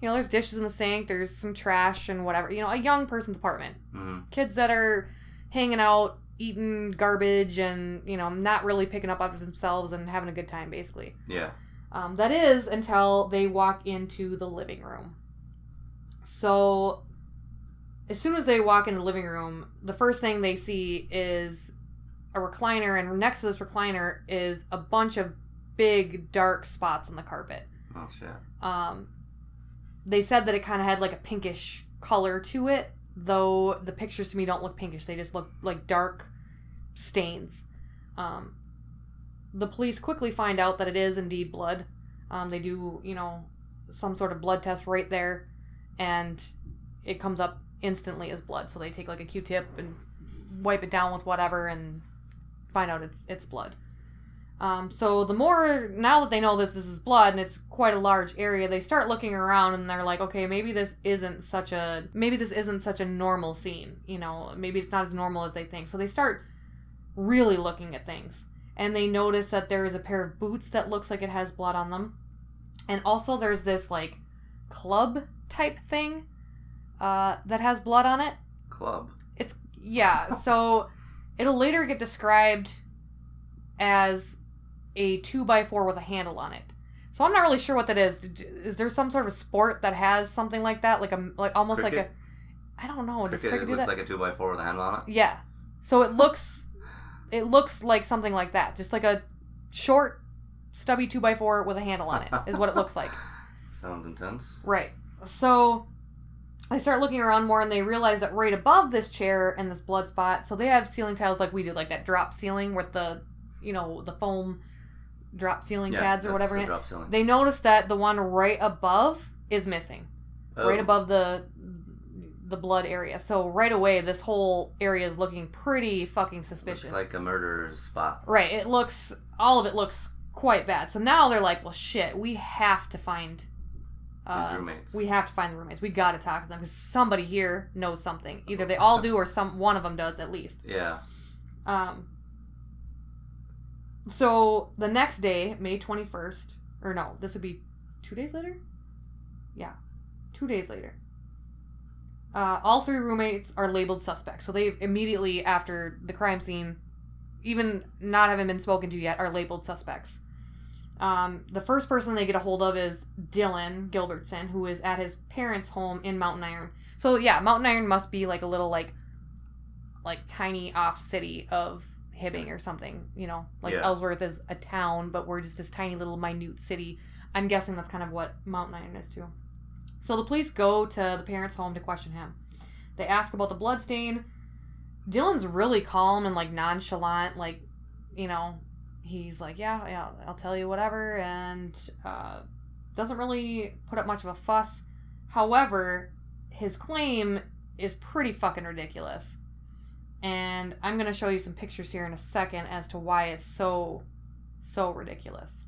[SPEAKER 1] You know, there's dishes in the sink, there's some trash and whatever. You know, a young person's apartment
[SPEAKER 2] hmm
[SPEAKER 1] kids that are hanging out eating garbage and you know not really picking up after themselves and having a good time basically
[SPEAKER 2] Yeah.
[SPEAKER 1] um, that is until they walk into the living room so as soon as they walk into the living room the first thing they see is a recliner and next to this recliner is a bunch of big dark spots on the carpet
[SPEAKER 2] Oh shit.
[SPEAKER 1] um, they said that it kind of had like a pinkish color to it, though the pictures to me don't look pinkish. They just look like dark stains. Um, the police quickly find out that it is indeed blood. Um, they do, you know, some sort of blood test right there, and it comes up instantly as blood. So they take like a Q-tip and wipe it down with whatever, and find out it's it's blood. Um, so the more now that they know that this is blood and it's quite a large area, they start looking around and they're like, okay, maybe this isn't such a maybe this isn't such a normal scene. You know, maybe it's not as normal as they think. So they start really looking at things, and they notice that there is a pair of boots that looks like it has blood on them, and also there's this like club type thing uh, that has blood on it.
[SPEAKER 2] Club.
[SPEAKER 1] It's yeah. So it'll later get described as a two by four with a handle on it. So I'm not really sure what that is. Is there some sort of sport that has something like that, like a like almost like a I don't know. Does
[SPEAKER 2] Cricket,
[SPEAKER 1] cricket
[SPEAKER 2] it looks
[SPEAKER 1] that?
[SPEAKER 2] like a two by four with a handle on it.
[SPEAKER 1] yeah. So it looks it looks like something like that, just like a short, stubby two by four with a handle on it is what it looks like.
[SPEAKER 2] Sounds intense.
[SPEAKER 1] Right. So they start looking around more and they realize that right above this chair and this blood spot, so they have ceiling tiles like we do, like that drop ceiling with the, you know, the foam drop ceiling
[SPEAKER 2] yeah,
[SPEAKER 1] pads or whatever.
[SPEAKER 2] the drop ceiling.
[SPEAKER 1] They notice that the one right above is missing, right
[SPEAKER 2] Oh,
[SPEAKER 1] above the the blood area. So right away, this whole area is looking pretty fucking suspicious.
[SPEAKER 2] Looks like a murder spot.
[SPEAKER 1] Right. It looks all of it looks quite bad. So now they're like, well, shit, we have to find. Uh,
[SPEAKER 2] roommates.
[SPEAKER 1] we have to find the roommates. We got to talk to them because somebody here knows something. Either they all do or some one of them does at least.
[SPEAKER 2] yeah.
[SPEAKER 1] Um. So the next day, May twenty first, or no, this would be two days later. Yeah, two days later. Uh, all three roommates are labeled suspects. So they immediately after the crime scene, even not having been spoken to yet, are labeled suspects. Um, the first person they get a hold of is Dylan Gilbertson, who is at his parents' home in Mountain Iron. So yeah, Mountain Iron must be like a little like, like tiny off city of Hibbing or something. You know, like
[SPEAKER 2] Yeah.
[SPEAKER 1] Ellsworth is a town, but we're just this tiny little minute city. I'm guessing that's kind of what Mountain Iron is too. So the police go to the parents' home to question him. They ask about the blood stain. Dylan's really calm and like nonchalant, like, you know, he's like, yeah, yeah, I'll tell you whatever, and uh, doesn't really put up much of a fuss. However, his claim is pretty fucking ridiculous. And I'm going to show you some pictures here in a second as to why it's so, so ridiculous.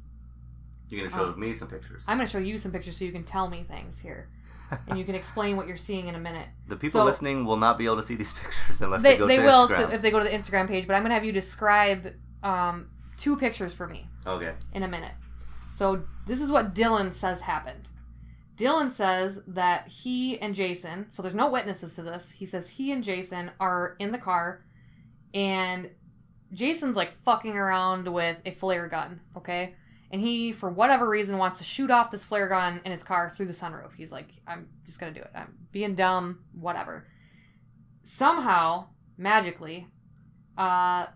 [SPEAKER 2] You're gonna show
[SPEAKER 1] Um,
[SPEAKER 2] me some pictures.
[SPEAKER 1] I'm going to show you some pictures so you can tell me things here. And you can explain what you're seeing in a minute.
[SPEAKER 2] the people
[SPEAKER 1] so-
[SPEAKER 2] listening will not be able to see these pictures unless they,
[SPEAKER 1] They,
[SPEAKER 2] go
[SPEAKER 1] they
[SPEAKER 2] to
[SPEAKER 1] will
[SPEAKER 2] Instagram.
[SPEAKER 1] to, if they go to the Instagram page, but I'm going to have you describe um, two pictures for me.
[SPEAKER 2] okay.
[SPEAKER 1] in a minute. So this is what Dylan says happened. Dylan says that he and Jason, so there's no witnesses to this. He says he and Jason are in the car and Jason's like fucking around with a flare gun, okay? And he, for whatever reason, wants to shoot off this flare gun in his car through the sunroof. He's like, I'm just gonna do it. I'm being dumb, whatever. Somehow, magically, uh,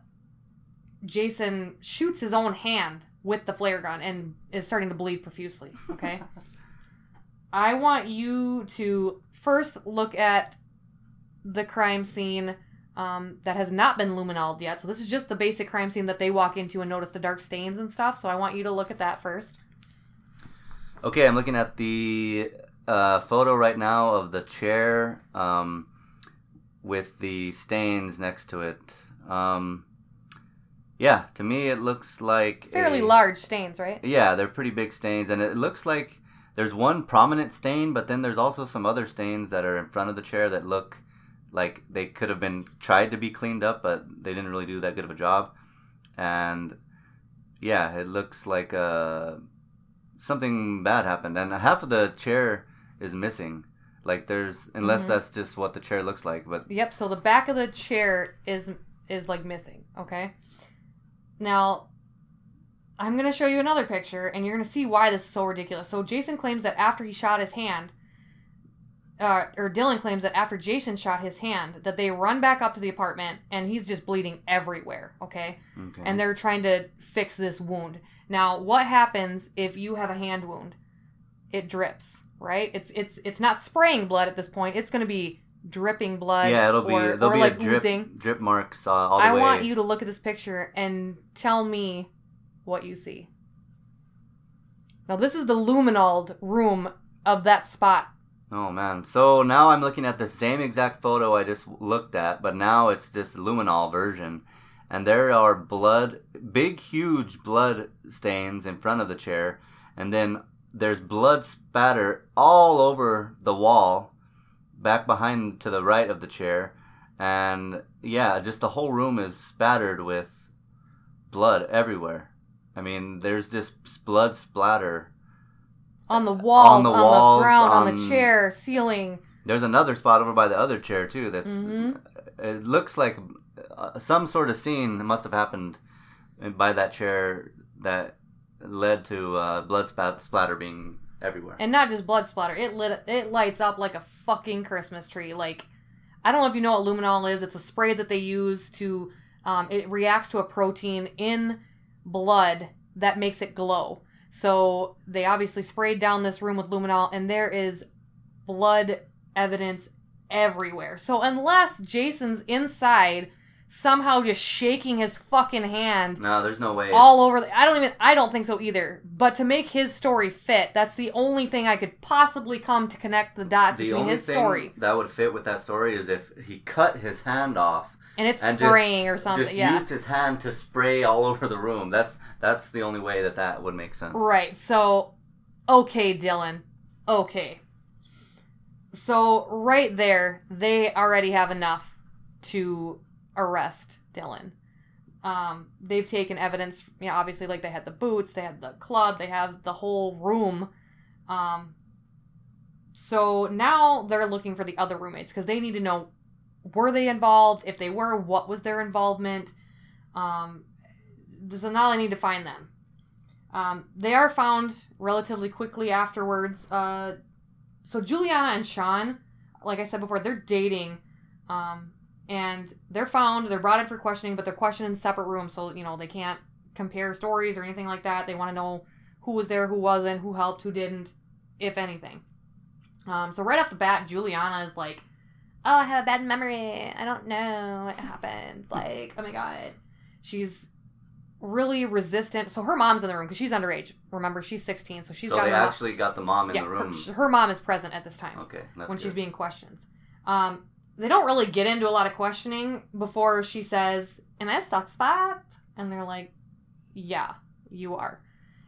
[SPEAKER 1] Jason shoots his own hand with the flare gun and is starting to bleed profusely. Okay. I want you to first look at the crime scene um, that has not been luminoled yet. So this is just the basic crime scene that they walk into and notice the dark stains and stuff. So I want you to look at that first.
[SPEAKER 2] Okay, I'm looking at the uh, photo right now of the chair um, with the stains next to it. Um, yeah, to me it looks like
[SPEAKER 1] Fairly
[SPEAKER 2] a-
[SPEAKER 1] large stains, right?
[SPEAKER 2] Yeah, they're pretty big stains, and it looks like there's one prominent stain, but then there's also some other stains that are in front of the chair that look like they could have been tried to be cleaned up, but they didn't really do that good of a job. And yeah, it looks like uh, something bad happened, and half of the chair is missing. Like there's, unless
[SPEAKER 1] Mhm.
[SPEAKER 2] that's just what the chair looks like, but
[SPEAKER 1] Yep. So the back of the chair is is like missing. Okay. Now, I'm gonna show you another picture, and you're gonna see why this is so ridiculous. So Jason claims that after he shot his hand, uh, or Dylan claims that after Jason shot his hand, that they run back up to the apartment, and he's just bleeding everywhere. Okay.
[SPEAKER 2] okay.
[SPEAKER 1] and they're trying to fix this wound. Now, what happens if you have a hand wound? It drips, right? It's it's it's not spraying blood at this point. It's going to be dripping blood.
[SPEAKER 2] yeah, it'll be
[SPEAKER 1] or,
[SPEAKER 2] there'll
[SPEAKER 1] or
[SPEAKER 2] be
[SPEAKER 1] like
[SPEAKER 2] drip
[SPEAKER 1] oozing.
[SPEAKER 2] drip marks uh, all the
[SPEAKER 1] I
[SPEAKER 2] way.
[SPEAKER 1] want you to look at this picture and tell me what you see. Now, this is the luminoled room of that spot.
[SPEAKER 2] Oh man. So now I'm looking at the same exact photo I just looked at, but now it's this luminol version. And there are blood, big, huge blood stains in front of the chair. And then there's blood spatter all over the wall, back behind to the right of the chair. And yeah, just the whole room is spattered with blood everywhere. I mean, there's just blood splatter
[SPEAKER 1] On the walls, on
[SPEAKER 2] the
[SPEAKER 1] the, ground, on,
[SPEAKER 2] on-
[SPEAKER 1] the chair, ceiling.
[SPEAKER 2] There's another spot over by the other chair too. That's
[SPEAKER 1] Mhm.
[SPEAKER 2] it looks like uh, some sort of scene must have happened by that chair that led to uh, blood splatter being everywhere.
[SPEAKER 1] and not just blood splatter. It lit it lights up like a fucking Christmas tree. Like I don't know if you know what luminol is. It's a spray that they use to um, it reacts to a protein in blood that makes it glow. So they obviously sprayed down this room with luminol, and there is blood evidence everywhere. So unless Jason's inside somehow just shaking his fucking hand
[SPEAKER 2] no, there's no way.
[SPEAKER 1] all over. The, I don't even. I don't think so either. But to make his story fit, that's the only thing I could possibly come to connect the dots
[SPEAKER 2] the
[SPEAKER 1] between his
[SPEAKER 2] thing
[SPEAKER 1] story
[SPEAKER 2] that would fit with that story is if he cut his hand off
[SPEAKER 1] and it's
[SPEAKER 2] and just-
[SPEAKER 1] spraying or something.
[SPEAKER 2] just
[SPEAKER 1] yeah.
[SPEAKER 2] used his hand to spray all over the room. That's that's the only way that that would make sense.
[SPEAKER 1] Right. So, okay, Dylan. Okay. So right there, they already have enough to arrest Dylan. Um, they've taken evidence. You know, obviously, like they had the boots, they had the club, they have the whole room. Um, so now they're looking for the other roommates because they need to know were they involved? If they were, what was their involvement? Um, so now I need to find them. Um, they are found relatively quickly afterwards. Uh, so Juliana and Sean, like I said before, they're dating, um, and they're found. They're brought in for questioning, but they're questioned in separate rooms, so you know they can't compare stories or anything like that. They want to know who was there, who wasn't, who helped, who didn't, if anything. Um, so right off the bat, Juliana is like, "Oh, I have a bad memory. I don't know what happened. Like, oh my god." She's really resistant. So her mom's in the room because she's underage. Remember, she's 16, so she's
[SPEAKER 2] so
[SPEAKER 1] got
[SPEAKER 2] they
[SPEAKER 1] her.
[SPEAKER 2] actually got the mom in
[SPEAKER 1] yeah,
[SPEAKER 2] the
[SPEAKER 1] her,
[SPEAKER 2] room.
[SPEAKER 1] her mom is present at this time
[SPEAKER 2] okay, that's
[SPEAKER 1] when she's being questioned. Um, they don't really get into a lot of questioning before she says, "Am I a suspect?" And they're like, "Yeah, you are."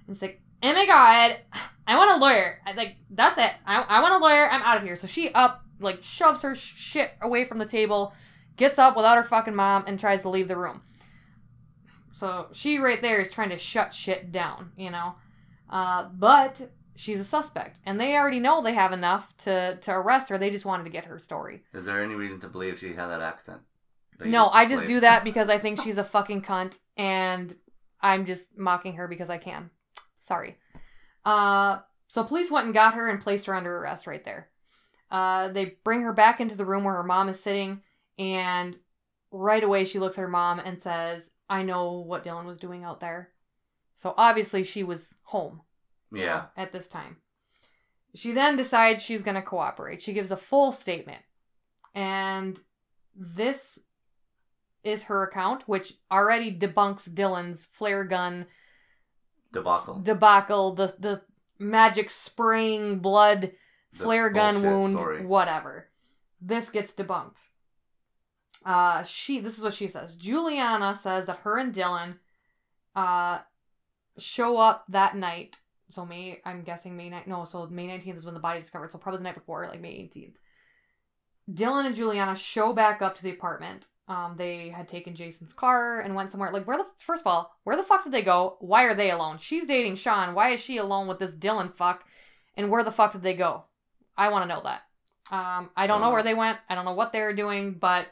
[SPEAKER 1] And it's like, "Oh my god, I want a lawyer." I, like that's it. I, I want a lawyer. I'm out of here. So she up like shoves her shit away from the table, gets up without her fucking mom, and tries to leave the room. So she right there is trying to shut shit down, you know. Uh, but she's a suspect, and they already know they have enough to to arrest her. They just wanted to get her story.
[SPEAKER 2] Is there any reason to believe she had that accent? that
[SPEAKER 1] No, I just do that because I think she's a fucking cunt, and I'm just mocking her because I can. Sorry. Uh, so police went and got her and placed her under arrest right there. Uh, they bring her back into the room where her mom is sitting, and right away she looks at her mom and says, "I know what Dylan was doing out there." So obviously she was home you
[SPEAKER 2] Yeah.
[SPEAKER 1] know, at this time. She then decides she's going to cooperate. She gives a full statement. And this is her account, which already debunks Dylan's flare gun
[SPEAKER 2] Debacle.
[SPEAKER 1] debacle, the the magic spraying blood
[SPEAKER 2] The
[SPEAKER 1] flare gun wound,
[SPEAKER 2] story.
[SPEAKER 1] whatever. This gets debunked. Uh, she. This is what she says. Juliana says that her and Dylan, uh, show up that night. So May, I'm guessing May 9th. No, so May 19th is when the body is discovered. So probably the night before, like May 18th. Dylan and Juliana show back up to the apartment. Um, they had taken Jason's car and went somewhere. Like, where the first of all, where the fuck did they go? Why are they alone? She's dating Sean. Why is she alone with this Dylan fuck? And where the fuck did they go? I want to know that. Um, I don't know where they went. I don't know what they were doing, but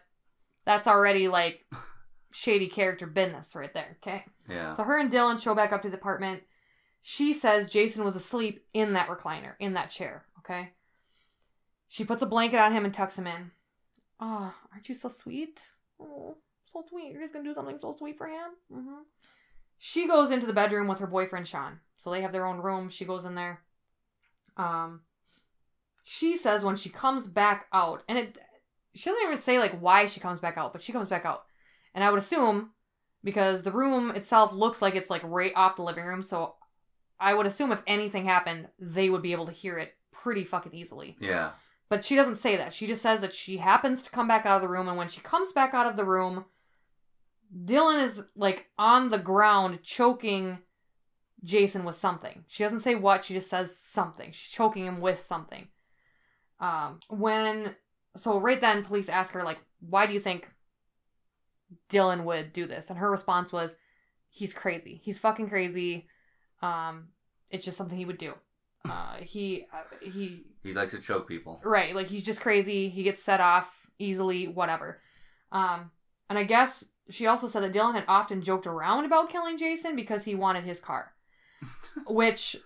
[SPEAKER 1] that's already like shady character business right there. Okay.
[SPEAKER 2] Yeah.
[SPEAKER 1] So her and Dylan show back up to the apartment. She says Jason was asleep in that recliner, in that chair. Okay. She puts a blanket on him and tucks him in. Oh, aren't you so sweet? Oh, so sweet. You're just gonna do something so sweet for him. Mm-hmm. She goes into the bedroom with her boyfriend Sean. So they have their own room. She goes in there. Um, she says when she comes back out, and it, she doesn't even say like why she comes back out, but she comes back out, and I would assume because the room itself looks like it's like right off the living room, so I would assume if anything happened, they would be able to hear it pretty fucking easily.
[SPEAKER 2] Yeah.
[SPEAKER 1] But she doesn't say that. She just says that she happens to come back out of the room, and when she comes back out of the room, Dylan is like on the ground choking Jason with something. She doesn't say what, she just says something. She's choking him with something. Um, when so right then police ask her like, why do you think Dylan would do this? And her response was, he's crazy. He's fucking crazy. Um, it's just something he would do. Uh, he uh, he
[SPEAKER 2] He likes to choke people.
[SPEAKER 1] Right, like he's just crazy. He gets set off easily, whatever. Um, and I guess she also said that Dylan had often joked around about killing Jason because he wanted his car, which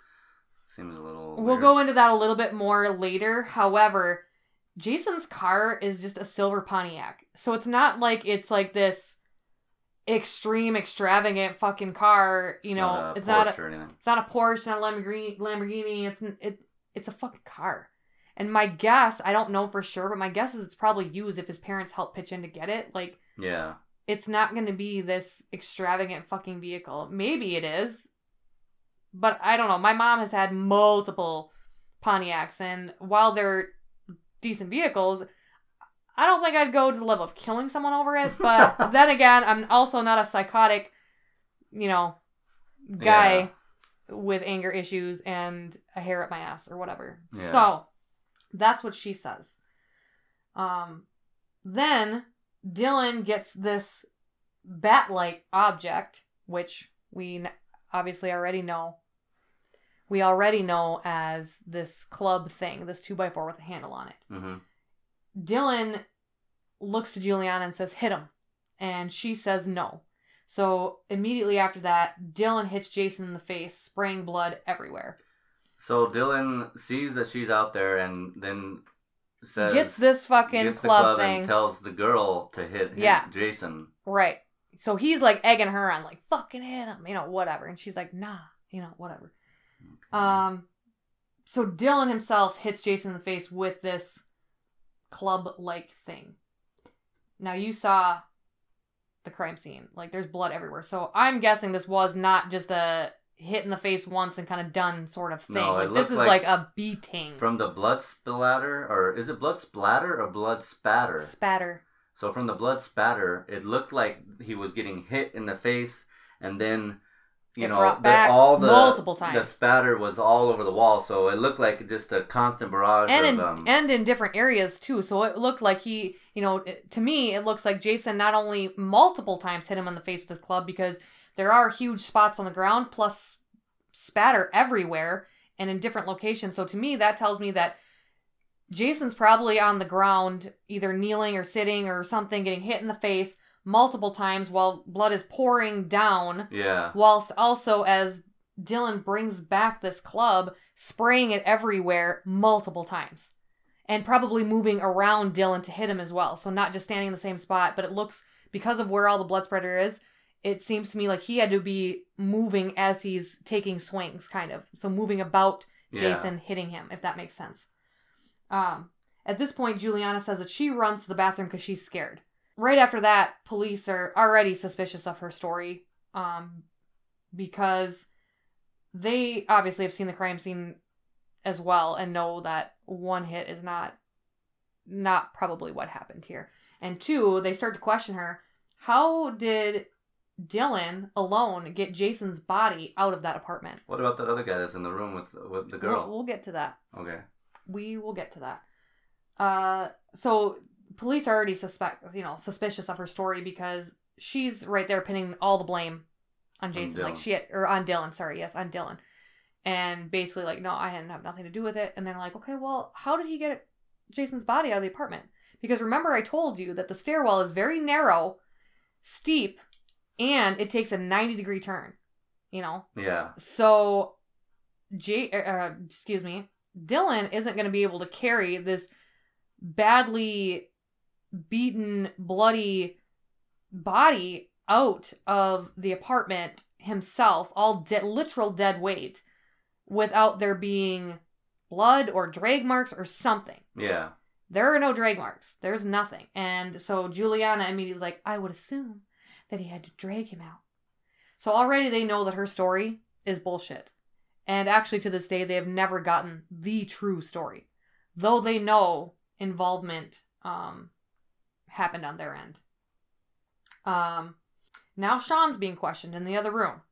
[SPEAKER 2] Seems a little.
[SPEAKER 1] we'll
[SPEAKER 2] weird.
[SPEAKER 1] go into that a little bit more later. However, Jason's car is just a silver Pontiac, so it's not like it's like this extreme, extravagant fucking car. You know,
[SPEAKER 2] a
[SPEAKER 1] it's not. A,
[SPEAKER 2] or anything.
[SPEAKER 1] it's not a Porsche, not a Lamborghini. Lamborghini. It's it. It's a fucking car. And my guess, I don't know for sure, but my guess is it's probably used if his parents help pitch in to get it. Like,
[SPEAKER 2] Yeah.
[SPEAKER 1] it's not going to be this extravagant fucking vehicle. Maybe it is, but I don't know. My mom has had multiple Pontiacs, and while they're decent vehicles, I don't think I'd go to the level of killing someone over it. But then again, I'm also not a psychotic, you know, guy with anger issues and a hair up my ass or whatever.
[SPEAKER 2] Yeah.
[SPEAKER 1] So that's what she says. Um, then Dylan gets this bat-like object, which we obviously already know. We already know as this club thing, this two by four with a handle on it.
[SPEAKER 2] Mm-hmm.
[SPEAKER 1] Dylan looks to Juliana and says, hit him. And she says no. So immediately after that, Dylan hits Jason in the face, spraying blood everywhere.
[SPEAKER 2] So Dylan sees that she's out there and then says
[SPEAKER 1] Gets this fucking
[SPEAKER 2] gets
[SPEAKER 1] club,
[SPEAKER 2] club
[SPEAKER 1] thing.
[SPEAKER 2] and tells the girl to hit him,
[SPEAKER 1] Yeah.
[SPEAKER 2] Jason.
[SPEAKER 1] right. So he's like egging her on, like, fucking hit him, you know, whatever. And she's like, nah, you know, whatever. Um, so Dylan himself hits Jason in the face with this club like thing. Now you saw the crime scene. Like there's blood everywhere. So I'm guessing this was not just a hit in the face once and kind of done sort of thing.
[SPEAKER 2] No, it
[SPEAKER 1] like this is
[SPEAKER 2] like-
[SPEAKER 1] like, a beating.
[SPEAKER 2] From the blood splatter, or is it blood splatter or blood spatter?
[SPEAKER 1] Spatter.
[SPEAKER 2] So from the blood spatter, it looked like he was getting hit in the face, and then you
[SPEAKER 1] It
[SPEAKER 2] know the- all the
[SPEAKER 1] multiple
[SPEAKER 2] The spatter was all over the wall, so it looked like just a constant barrage
[SPEAKER 1] and
[SPEAKER 2] of
[SPEAKER 1] in
[SPEAKER 2] um,
[SPEAKER 1] and in different areas too. So it looked like he, you know, to me it looks like Jason not only multiple times hit him in the face with his club because there are huge spots on the ground plus spatter everywhere and in different locations. So to me that tells me that Jason's probably on the ground either kneeling or sitting or something getting hit in the face multiple times while blood is pouring down
[SPEAKER 2] yeah.
[SPEAKER 1] whilst also as Dylan brings back this club, spraying it everywhere multiple times. And probably moving around Dylan to hit him as well. So not just standing in the same spot, but it looks because of where all the blood spreader is, it seems to me like he had to be moving as he's taking swings, kind of. So moving about
[SPEAKER 2] Yeah.
[SPEAKER 1] Jason hitting him, if that makes sense. Um, at this point, Juliana says that she runs to the bathroom because she's scared. Right after that, police are already suspicious of her story, um, because they obviously have seen the crime scene as well and know that one hit is not not probably what happened here. And two, they start to question her. How did Dylan alone get Jason's body out of that apartment?
[SPEAKER 2] What about that other guy that's in the room with with the
[SPEAKER 1] We'll,
[SPEAKER 2] girl?
[SPEAKER 1] we'll get to that.
[SPEAKER 2] Okay.
[SPEAKER 1] We will get to that. Uh, so police are already suspect, you know, suspicious of her story because she's right there pinning all the blame on Jason, like she had, or on Dylan. Sorry, yes, on Dylan, and basically like, no, I didn't have nothing to do with it. And they're like, okay, well, how did he get Jason's body out of the apartment? Because remember, I told you that the stairwell is very narrow, steep, and it takes a ninety degree turn. You know,
[SPEAKER 2] Yeah.
[SPEAKER 1] so, J, uh, excuse me, Dylan isn't going to be able to carry this badly beaten, bloody body out of the apartment himself, all de- literal dead weight, without there being blood or drag marks or something.
[SPEAKER 2] Yeah.
[SPEAKER 1] There are no drag marks. There's nothing. And so Juliana immediately is like, I would assume that he had to drag him out. So already they know that her story is bullshit. And actually, to this day, they have never gotten the true story. Though they know involvement um, happened on their end. Um, now Sean's being questioned in the other room.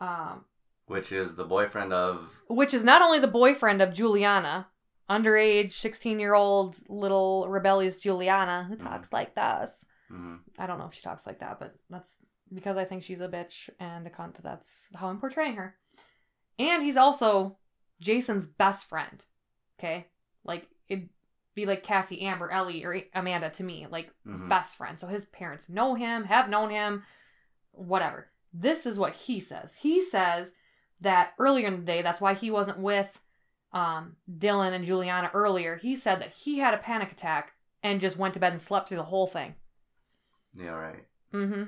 [SPEAKER 1] Um,
[SPEAKER 2] Which is the boyfriend of.
[SPEAKER 1] which is not only the boyfriend of Juliana, underage, 16 year old, little rebellious Juliana who talks like this.
[SPEAKER 2] mhm.
[SPEAKER 1] I don't know if she talks like that, but that's because I think she's a bitch and a cunt. That's how I'm portraying her. And he's also Jason's best friend. Okay? Like, it'd be like Cassie, Amber, Ellie, or Amanda to me. Like,
[SPEAKER 2] Mhm.
[SPEAKER 1] best friend. So his parents know him, have known him, whatever. This is what he says. He says that earlier in the day, that's why he wasn't with um, Dylan and Juliana earlier. He said that he had a panic attack and just went to bed and slept through the whole thing.
[SPEAKER 2] Yeah, right.
[SPEAKER 1] Mm-hmm.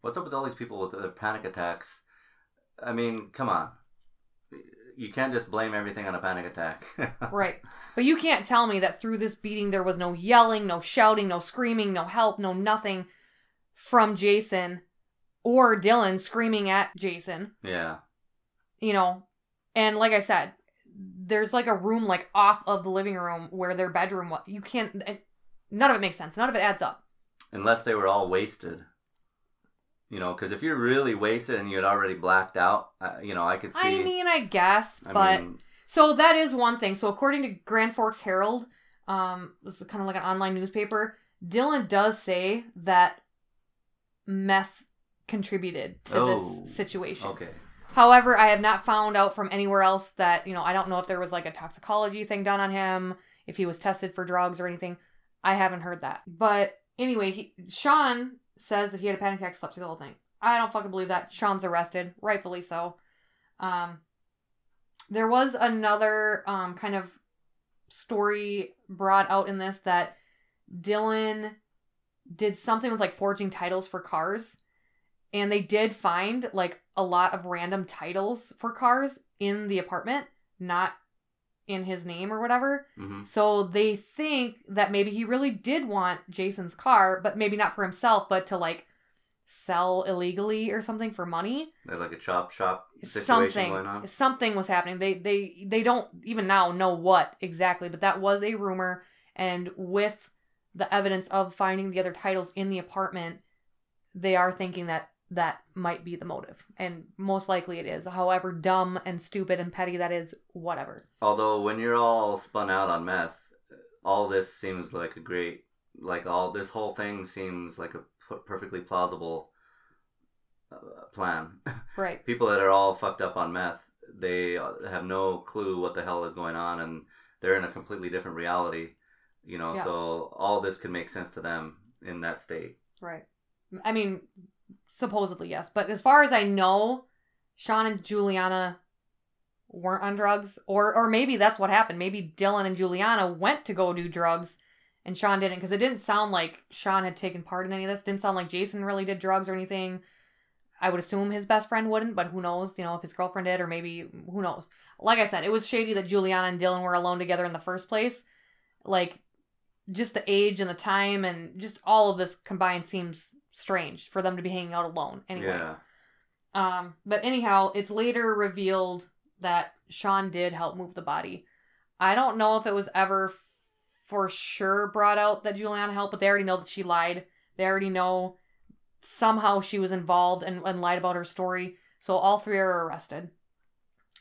[SPEAKER 2] What's up with all these people with their panic attacks? I mean, come on. You can't just blame everything on a panic attack.
[SPEAKER 1] Right. But you can't tell me that through this beating there was no yelling, no shouting, no screaming, no help, no nothing from Jason or Dylan screaming at Jason.
[SPEAKER 2] yeah.
[SPEAKER 1] you know and like i said there's like a room like off of the living room where their bedroom was you can't and none of it makes sense none of it adds up
[SPEAKER 2] Unless they were all wasted. You know, because if you're really wasted and you had already blacked out, uh, you know, I could see.
[SPEAKER 1] i mean i guess
[SPEAKER 2] I
[SPEAKER 1] but
[SPEAKER 2] mean,
[SPEAKER 1] so that is one thing so according to grand forks herald um this is kind of like an online newspaper dylan does say that meth contributed to
[SPEAKER 2] Oh,
[SPEAKER 1] this situation
[SPEAKER 2] okay.
[SPEAKER 1] However, I have not found out from anywhere else that, you know, I don't know if there was like a toxicology thing done on him, if he was tested for drugs or anything. I haven't heard that. But anyway, he, Sean says that he had a panic attack, slept through the whole thing. I don't fucking believe that. Sean's arrested, rightfully so. Um, there was another um, kind of story brought out in this that Dylan did something with like forging titles for cars and they did find like a lot of random titles for cars in the apartment not in his name or whatever.
[SPEAKER 2] Hmm
[SPEAKER 1] so they think that maybe he really did want jason's car but maybe not for himself but to like sell illegally or something for money.
[SPEAKER 2] There's like a chop shop situation
[SPEAKER 1] something.
[SPEAKER 2] going on.
[SPEAKER 1] something was happening. They they they don't even now know what exactly but that was a rumor. And with the evidence of finding the other titles in the apartment they are thinking that that might be the motive and most likely it is however dumb and stupid and petty that is whatever
[SPEAKER 2] Although when you're all spun out on meth, all this seems like a great, like all this whole thing seems like a p- perfectly plausible uh, plan.
[SPEAKER 1] right
[SPEAKER 2] People that are all fucked up on meth, they have no clue what the hell is going on, and they're in a completely different reality. You know,
[SPEAKER 1] Yeah.
[SPEAKER 2] so all this could make sense to them in that state.
[SPEAKER 1] right i mean supposedly yes. But as far as i know sean and juliana weren't on drugs or or maybe that's what happened. Maybe dylan and juliana went to go do drugs and sean didn't because it didn't sound like sean had taken part in any of this. Didn't sound like jason really did drugs or anything. I would assume his best friend wouldn't but who knows you know if his girlfriend did or maybe who knows. Like i said it was shady that juliana and dylan were alone together in the first place. Like just the age and the time and just all of this combined seems strange for them to be hanging out alone anyway.
[SPEAKER 2] Yeah.
[SPEAKER 1] Um, but anyhow, it's later revealed that Sean did help move the body. I don't know if it was ever for sure brought out that Juliana helped, but they already know that she lied. They already know somehow she was involved and, and lied about her story. So all three are arrested.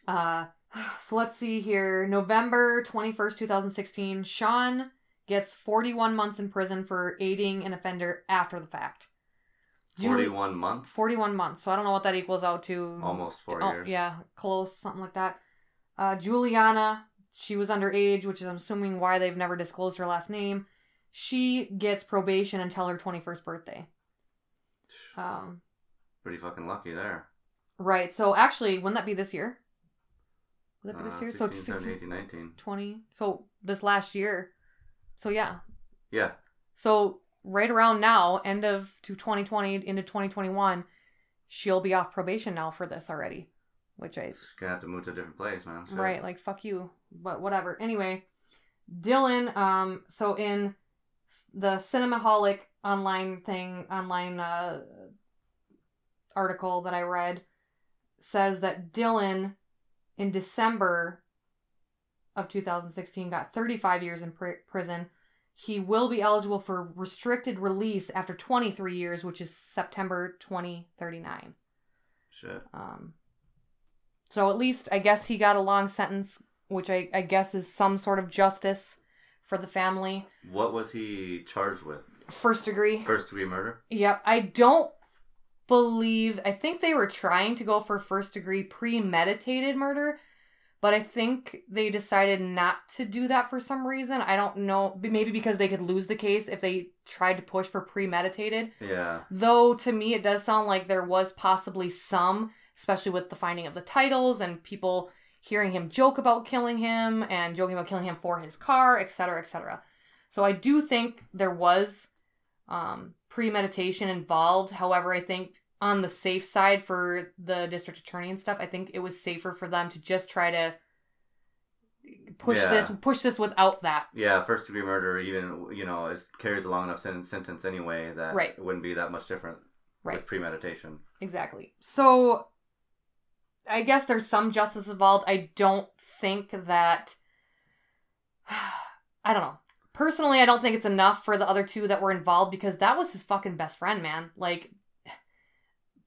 [SPEAKER 1] Uh, so let's see here. November 21st, 2016, Sean gets 41 months in prison for aiding an offender after the fact. Juli-
[SPEAKER 2] 41 months?
[SPEAKER 1] 41 months. So I don't know what that equals out to.
[SPEAKER 2] Almost four
[SPEAKER 1] Oh,
[SPEAKER 2] years.
[SPEAKER 1] yeah, close, something like that. Uh, Juliana, she was underage, which is I'm assuming why they've never disclosed her last name. She gets probation until her 21st birthday. Um,
[SPEAKER 2] Pretty fucking lucky there.
[SPEAKER 1] right. So actually, wouldn't that be this year? Would that be this
[SPEAKER 2] Uh,
[SPEAKER 1] year? so
[SPEAKER 2] 16,
[SPEAKER 1] it's
[SPEAKER 2] 17,
[SPEAKER 1] 16,
[SPEAKER 2] 18, 19.
[SPEAKER 1] 20. So this last year. So yeah.
[SPEAKER 2] Yeah.
[SPEAKER 1] So right around now, end of to 2020 into 2021, she'll be off probation now for this already, which I
[SPEAKER 2] Just gonna have to move to a different place, man. Shit.
[SPEAKER 1] Right, like fuck you, but whatever. Anyway, Dylan. Um, so in the Cinemaholic online thing, online uh, article that I read, says that Dylan, in December of 2016, got 35 years in pr- prison. He will be eligible for restricted release after 23 years, which is September 2039.
[SPEAKER 2] Shit.
[SPEAKER 1] Um, so at least I guess he got a long sentence, which I, I guess is some sort of justice for the family.
[SPEAKER 2] What was he charged with?
[SPEAKER 1] First degree.
[SPEAKER 2] First degree murder?
[SPEAKER 1] Yep. I don't believe. I think they were trying to go for first degree premeditated murder, but I think they decided not to do that for some reason. I don't know. Maybe because they could lose the case if they tried to push for premeditated.
[SPEAKER 2] Yeah.
[SPEAKER 1] Though to me, it does sound like there was possibly some, especially with the finding of the titles and people hearing him joke about killing him and joking about killing him for his car, etc., etc. So I do think there was um, premeditation involved. However, I think on the safe side for the district attorney and stuff, I think it was safer for them to just try to push
[SPEAKER 2] Yeah.
[SPEAKER 1] this push this without that.
[SPEAKER 2] Yeah, first degree murder, even, you know, is, carries a long enough sen- sentence anyway that
[SPEAKER 1] Right.
[SPEAKER 2] it wouldn't be that much different
[SPEAKER 1] Right.
[SPEAKER 2] with premeditation.
[SPEAKER 1] Exactly. So I guess there's some justice involved. I don't think that I don't know. Personally, I don't think it's enough for the other two that were involved because that was his fucking best friend, man. Like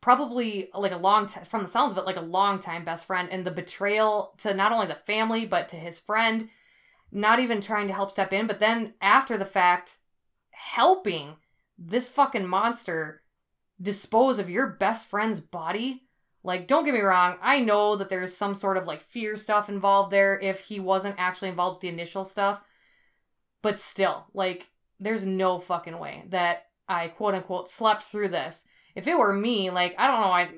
[SPEAKER 1] probably like a long time from the sounds of it like a long time best friend and the betrayal to not only the family but to his friend not even trying to help step in but then after the fact helping this fucking monster dispose of your best friend's body. Like don't get me wrong i know that there's some sort of like fear stuff involved there if he wasn't actually involved with the initial stuff but still like there's no fucking way that i quote unquote slept through this if it were me like i don't know i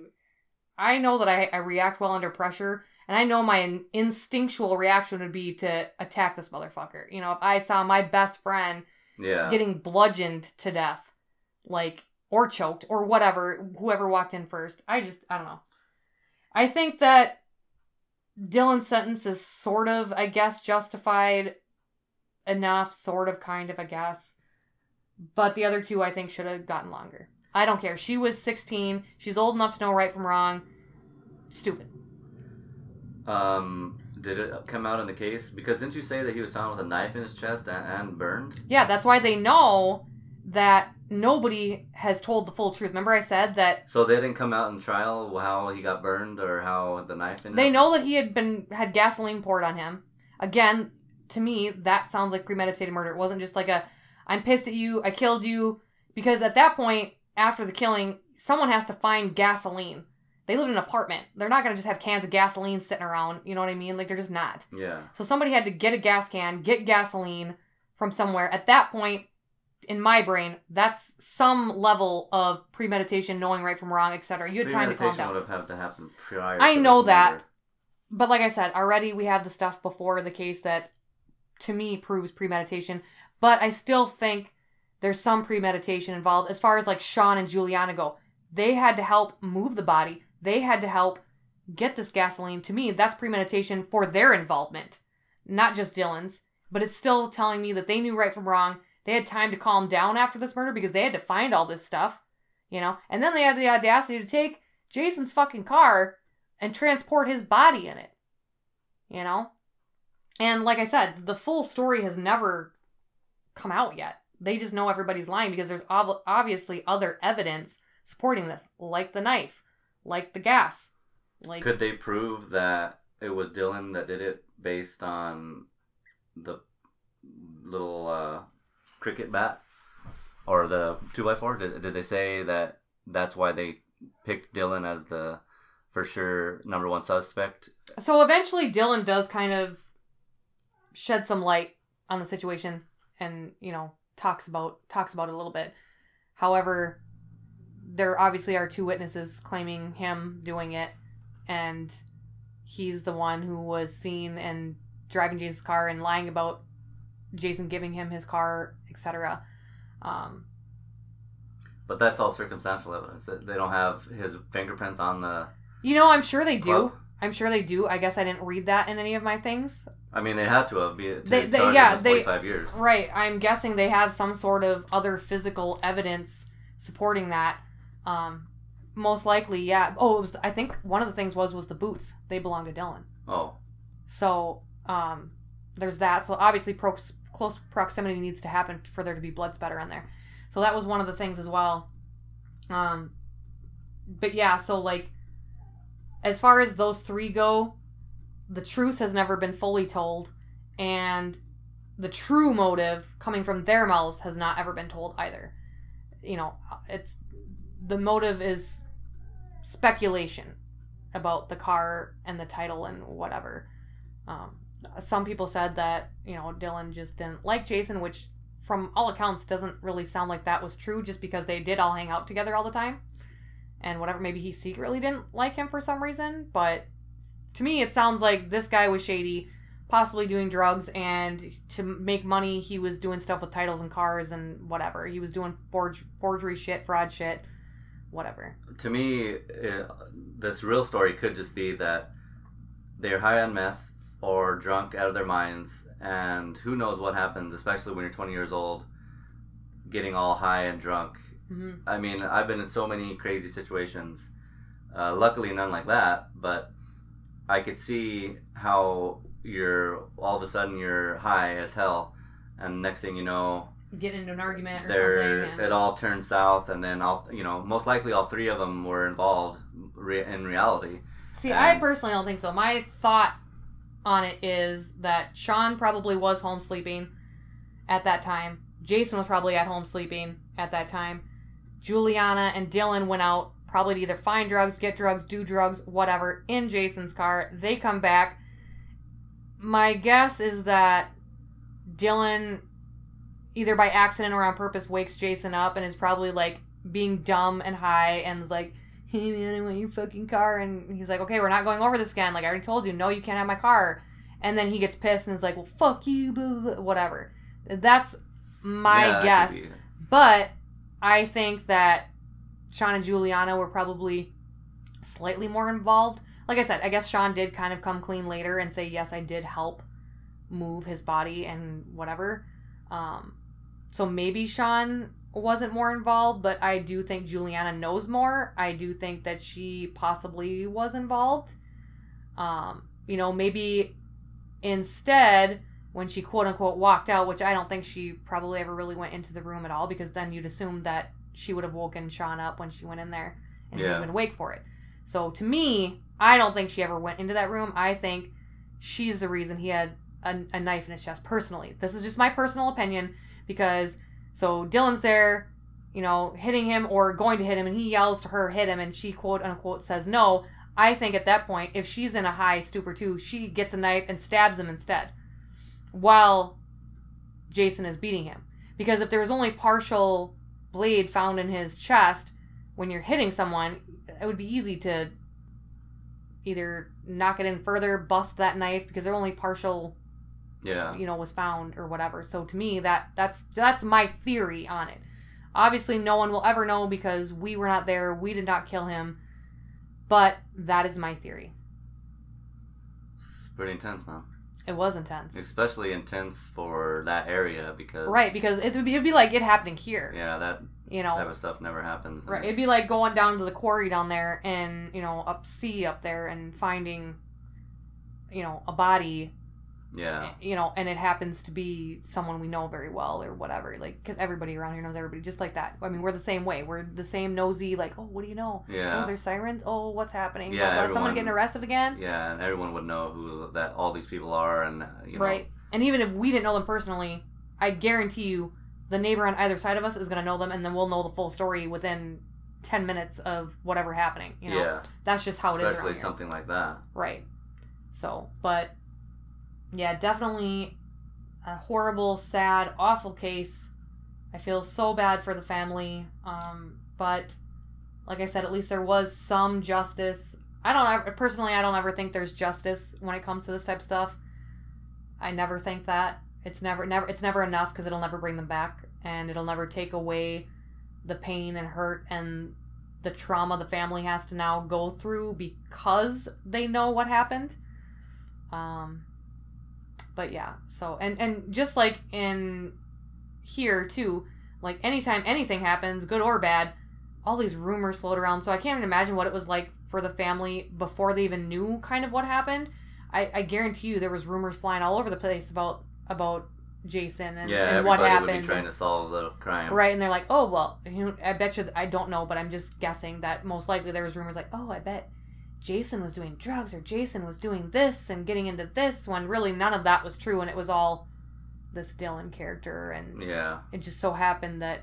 [SPEAKER 1] i know that i, I react well under pressure and i know my in- instinctual reaction would be to attack this motherfucker you know if i saw my best friend
[SPEAKER 2] Yeah.
[SPEAKER 1] getting bludgeoned to death, like or choked or whatever, whoever walked in first. I just I don't know. I think that Dylan's sentence is sort of, I guess, justified enough, sort of, kind of, I guess. But the other two, I think, should have gotten longer. I don't care. She was 16. She's old enough to know right from wrong. Stupid.
[SPEAKER 2] Um, did it come out in the case? Because didn't you say that he was found with a knife in his chest and, and burned?
[SPEAKER 1] Yeah, that's why they know that nobody has told the full truth. Remember, I said that
[SPEAKER 2] So they didn't come out in trial how he got burned or how the knife ended
[SPEAKER 1] They
[SPEAKER 2] up?
[SPEAKER 1] know that he had been had gasoline poured on him. Again, to me, that sounds like premeditated murder. It wasn't just like a I'm pissed at you, I killed you because at that point after the killing, someone has to find gasoline. They live in an apartment. They're not going to just have cans of gasoline sitting around, you know what I mean? Like they're just not.
[SPEAKER 2] Yeah.
[SPEAKER 1] So somebody had to get a gas can, get gasoline from somewhere. At that point, in my brain, that's some level of premeditation, knowing right from wrong, etc. You had time to calm down.
[SPEAKER 2] would have had to happen prior.
[SPEAKER 1] I know that.
[SPEAKER 2] murder.
[SPEAKER 1] But like I said, already we have the stuff before the case that to me proves premeditation. But I still think there's some premeditation involved as far as like Sean and Juliana go. They had to help move the body. They had to help get this gasoline. To me, that's premeditation for their involvement, not just Dylan's. But it's still telling me that they knew right from wrong. They had time to calm down after this murder because they had to find all this stuff, you know? And then they had the audacity to take Jason's fucking car and transport his body in it, you know? And like I said, the full story has never come out yet. They just know everybody's lying because there's ob- obviously other evidence supporting this, like the knife, like the gas. Like
[SPEAKER 2] Could they prove that it was Dylan that did it based on the little uh, cricket bat or the two by four? Did, did they say that that's why they picked Dylan as the for sure number one suspect?
[SPEAKER 1] so eventually Dylan does kind of shed some light on the situation and, you know, talks about talks about a little bit. However, there obviously are two witnesses claiming him doing it and he's the one who was seen and driving Jason's car and lying about Jason giving him his car, etc. Um,
[SPEAKER 2] But that's all circumstantial evidence. That They don't have his fingerprints on the
[SPEAKER 1] you know, I'm sure they do. I'm sure they do. I guess I didn't read that in any of my things.
[SPEAKER 2] I mean, they have to have be
[SPEAKER 1] They- they- yeah, they-
[SPEAKER 2] 45 years.
[SPEAKER 1] Right. I'm guessing they have some sort of other physical evidence supporting that. Um, most likely, yeah. Oh, it was. I think one of the things was was the boots. They belong to Dylan.
[SPEAKER 2] Oh,
[SPEAKER 1] So um, there's that. So obviously, pro- close proximity needs to happen for there to be blood spatter on there. So that was one of the things as well. Um, but yeah, so like, as far as those three go, the truth has never been fully told, and the true motive coming from their mouths has not ever been told either. You know, it's the motive is speculation about the car and the title and whatever. Um, some people said that you know Dylan just didn't like Jason, which from all accounts doesn't really sound like that was true, just because they did all hang out together all the time, and whatever. Maybe he secretly didn't like him for some reason, but to me it sounds like this guy was shady, possibly doing drugs, and to make money he was doing stuff with titles and cars and whatever. He was doing forge forgery shit, fraud shit, whatever.
[SPEAKER 2] to me, it, this real story could just be that they're high on meth or drunk out of their minds, and who knows what happens, especially when you're 20 years old, getting all high and drunk.
[SPEAKER 1] Hmm
[SPEAKER 2] I mean, I've been in so many crazy situations. Uh, luckily, none like that, but I could see how you're all of a sudden you're high as hell, and next thing you know,
[SPEAKER 1] Get into an argument or
[SPEAKER 2] there
[SPEAKER 1] something. And...
[SPEAKER 2] it all turns south, and then all you know, most likely all three of them were involved re- in reality.
[SPEAKER 1] See, I personally don't think so. My thought on it is that Sean probably was home sleeping at that time. Jason was probably at home sleeping at that time. Juliana and Dylan went out probably to either find drugs, get drugs, do drugs, whatever, in Jason's car. They come back. My guess is that Dylan, either by accident or on purpose, wakes Jason up and is probably like being dumb and high and is like, hey man, I want your fucking car. And he's like, okay, we're not going over this again. Like, I already told you, no, you can't have my car. And then he gets pissed and is like, well, fuck you, blah, blah, blah, whatever. That's my
[SPEAKER 2] Yeah,
[SPEAKER 1] guess.
[SPEAKER 2] be-
[SPEAKER 1] But I think that Sean and Juliana were probably slightly more involved. Like I said, I guess Sean did kind of come clean later and say, yes, I did help move his body and whatever. Um, so maybe Sean wasn't more involved, but I do think Juliana knows more. I do think that she possibly was involved. Um, you know, maybe instead when she quote unquote walked out, which I don't think she probably ever really went into the room at all, because then you'd assume that she would have woken Sean up when she went in there and
[SPEAKER 2] Yeah.
[SPEAKER 1] have been awake for it. So to me, I don't think she ever went into that room. I think she's the reason he had a, a knife in his chest. Personally, this is just my personal opinion because so Dylan's there, you know, hitting him or going to hit him, and he yells to her, "Hit him!" and she quote unquote says no. I think at that point, if she's in a high stupor too, she gets a knife and stabs him instead, while Jason is beating him. Because if there was only partial blade found in his chest when you're hitting someone, it would be easy to either knock it in further, bust that knife because there only partial
[SPEAKER 2] Yeah.
[SPEAKER 1] you know was found or whatever. So to me that that's that's my theory on it. Obviously no one will ever know because we were not there, we did not kill him. But that is my theory.
[SPEAKER 2] It's pretty intense, man.
[SPEAKER 1] It was intense.
[SPEAKER 2] especially intense for that area because
[SPEAKER 1] Right, because it would be it'd be like it happening here.
[SPEAKER 2] yeah, that
[SPEAKER 1] You know type
[SPEAKER 2] of stuff never happens.
[SPEAKER 1] Right. It'd be like going down to the quarry down there and, you know, up sea up there and finding you know, a body
[SPEAKER 2] yeah,
[SPEAKER 1] you know, and it happens to be someone we know very well or whatever, like because everybody around here knows everybody, just like that. I mean, we're the same way. We're the same nosy, like, oh, what do you know? Oh,
[SPEAKER 2] yeah,
[SPEAKER 1] is there sirens? Oh, what's happening?
[SPEAKER 2] Yeah,
[SPEAKER 1] oh, is someone getting arrested again?
[SPEAKER 2] yeah, and everyone would know who that all these people are, and uh, you know,
[SPEAKER 1] Right. And even if we didn't know them personally, I guarantee you, the neighbor on either side of us is gonna know them, and then we'll know the full story within ten minutes of whatever happening. You know,
[SPEAKER 2] yeah,
[SPEAKER 1] that's just how it is around
[SPEAKER 2] especially something like that.
[SPEAKER 1] Right. So, but yeah, definitely a horrible, sad, awful case. I feel so bad for the family. Um, but like I said, at least there was some justice. I don't ever, personally, I don't ever think there's justice when it comes to this type of stuff. I never think that. It's never, never, it's never enough because it'll never bring them back, and it'll never take away the pain and hurt and the trauma the family has to now go through because they know what happened. Um, but yeah, so and and just like in here too, like anytime anything happens, good or bad, all these rumors float around. So I can't even imagine what it was like for the family before they even knew kind of what happened. I, I guarantee you there was rumors flying all over the place about about Jason and,
[SPEAKER 2] yeah,
[SPEAKER 1] and what happened.
[SPEAKER 2] trying to solve the crime.
[SPEAKER 1] Right, and they're like, oh well, you know, I bet you, I don't know, but I'm just guessing that most likely there was rumors like, oh, I bet Jason was doing drugs or Jason was doing this and getting into this when really none of that was true, and it was all this Dylan character, and
[SPEAKER 2] Yeah,
[SPEAKER 1] it just so happened that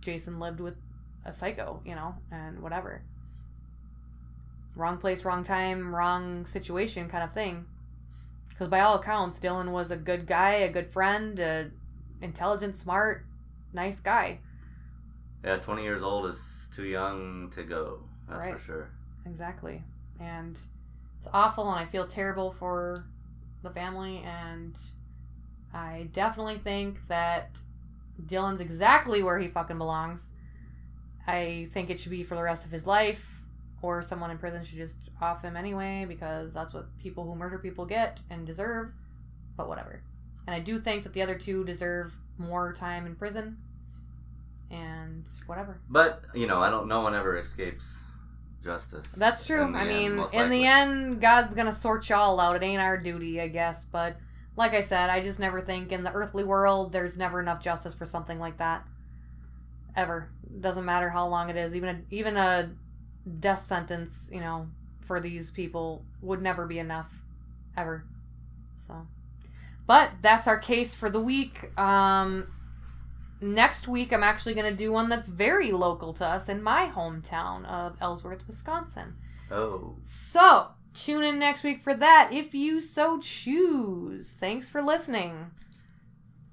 [SPEAKER 1] Jason lived with a psycho, you know, and whatever. Wrong place, wrong time, wrong situation kind of thing. Because by all accounts, Dylan was a good guy, a good friend, a intelligent, smart, nice guy.
[SPEAKER 2] yeah. Twenty years old is too young to go. That's
[SPEAKER 1] Right.
[SPEAKER 2] for sure.
[SPEAKER 1] Exactly. And it's awful, and I feel terrible for the family, and I definitely think that Dylan's exactly where he fucking belongs. I think it should be for the rest of his life, or someone in prison should just off him anyway, because that's what people who murder people get and deserve, but whatever. And I do think that the other two deserve more time in prison, and whatever.
[SPEAKER 2] But you know, I don't. No one ever escapes justice.
[SPEAKER 1] That's true. I mean, in the end, God's gonna sort y'all out. It ain't our duty, I guess. But like I said, I just never think in the earthly world there's never enough justice for something like that. Ever doesn't matter how long it is. Even a even a death sentence, you know, for these people would never be enough, ever. So, but that's our case for the week. Um, next week I'm actually going to do one that's very local to us in my hometown of Ellsworth, Wisconsin.
[SPEAKER 2] Oh,
[SPEAKER 1] So, tune in next week for that if you so choose. Thanks for listening.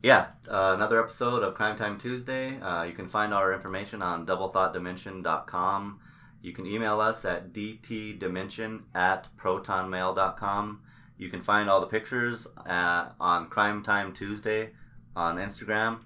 [SPEAKER 2] yeah. Uh, another episode of Crime Time Tuesday. Uh, you can find our information on doublethoughtdimension.com. You can email us at dtdimension at protonmail.com. You can find all the pictures uh, on Crime Time Tuesday on Instagram.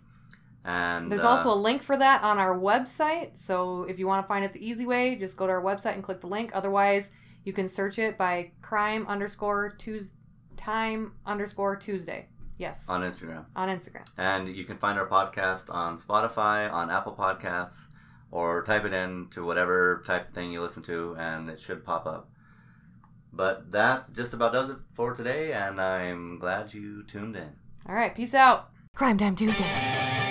[SPEAKER 2] And
[SPEAKER 1] There's
[SPEAKER 2] uh,
[SPEAKER 1] also a link for that on our website. So, if you want to find it the easy way, just go to our website and click the link. Otherwise, you can search it by crime underscore Tues time underscore Tuesday. Yes,
[SPEAKER 2] on Instagram.
[SPEAKER 1] on Instagram.
[SPEAKER 2] And you can find our podcast on Spotify, on Apple Podcasts, or type it in to whatever type of thing you listen to, and it should pop up. But that just about does it for today, and I'm glad you tuned in.
[SPEAKER 1] All right, peace out. Crime Time Tuesday.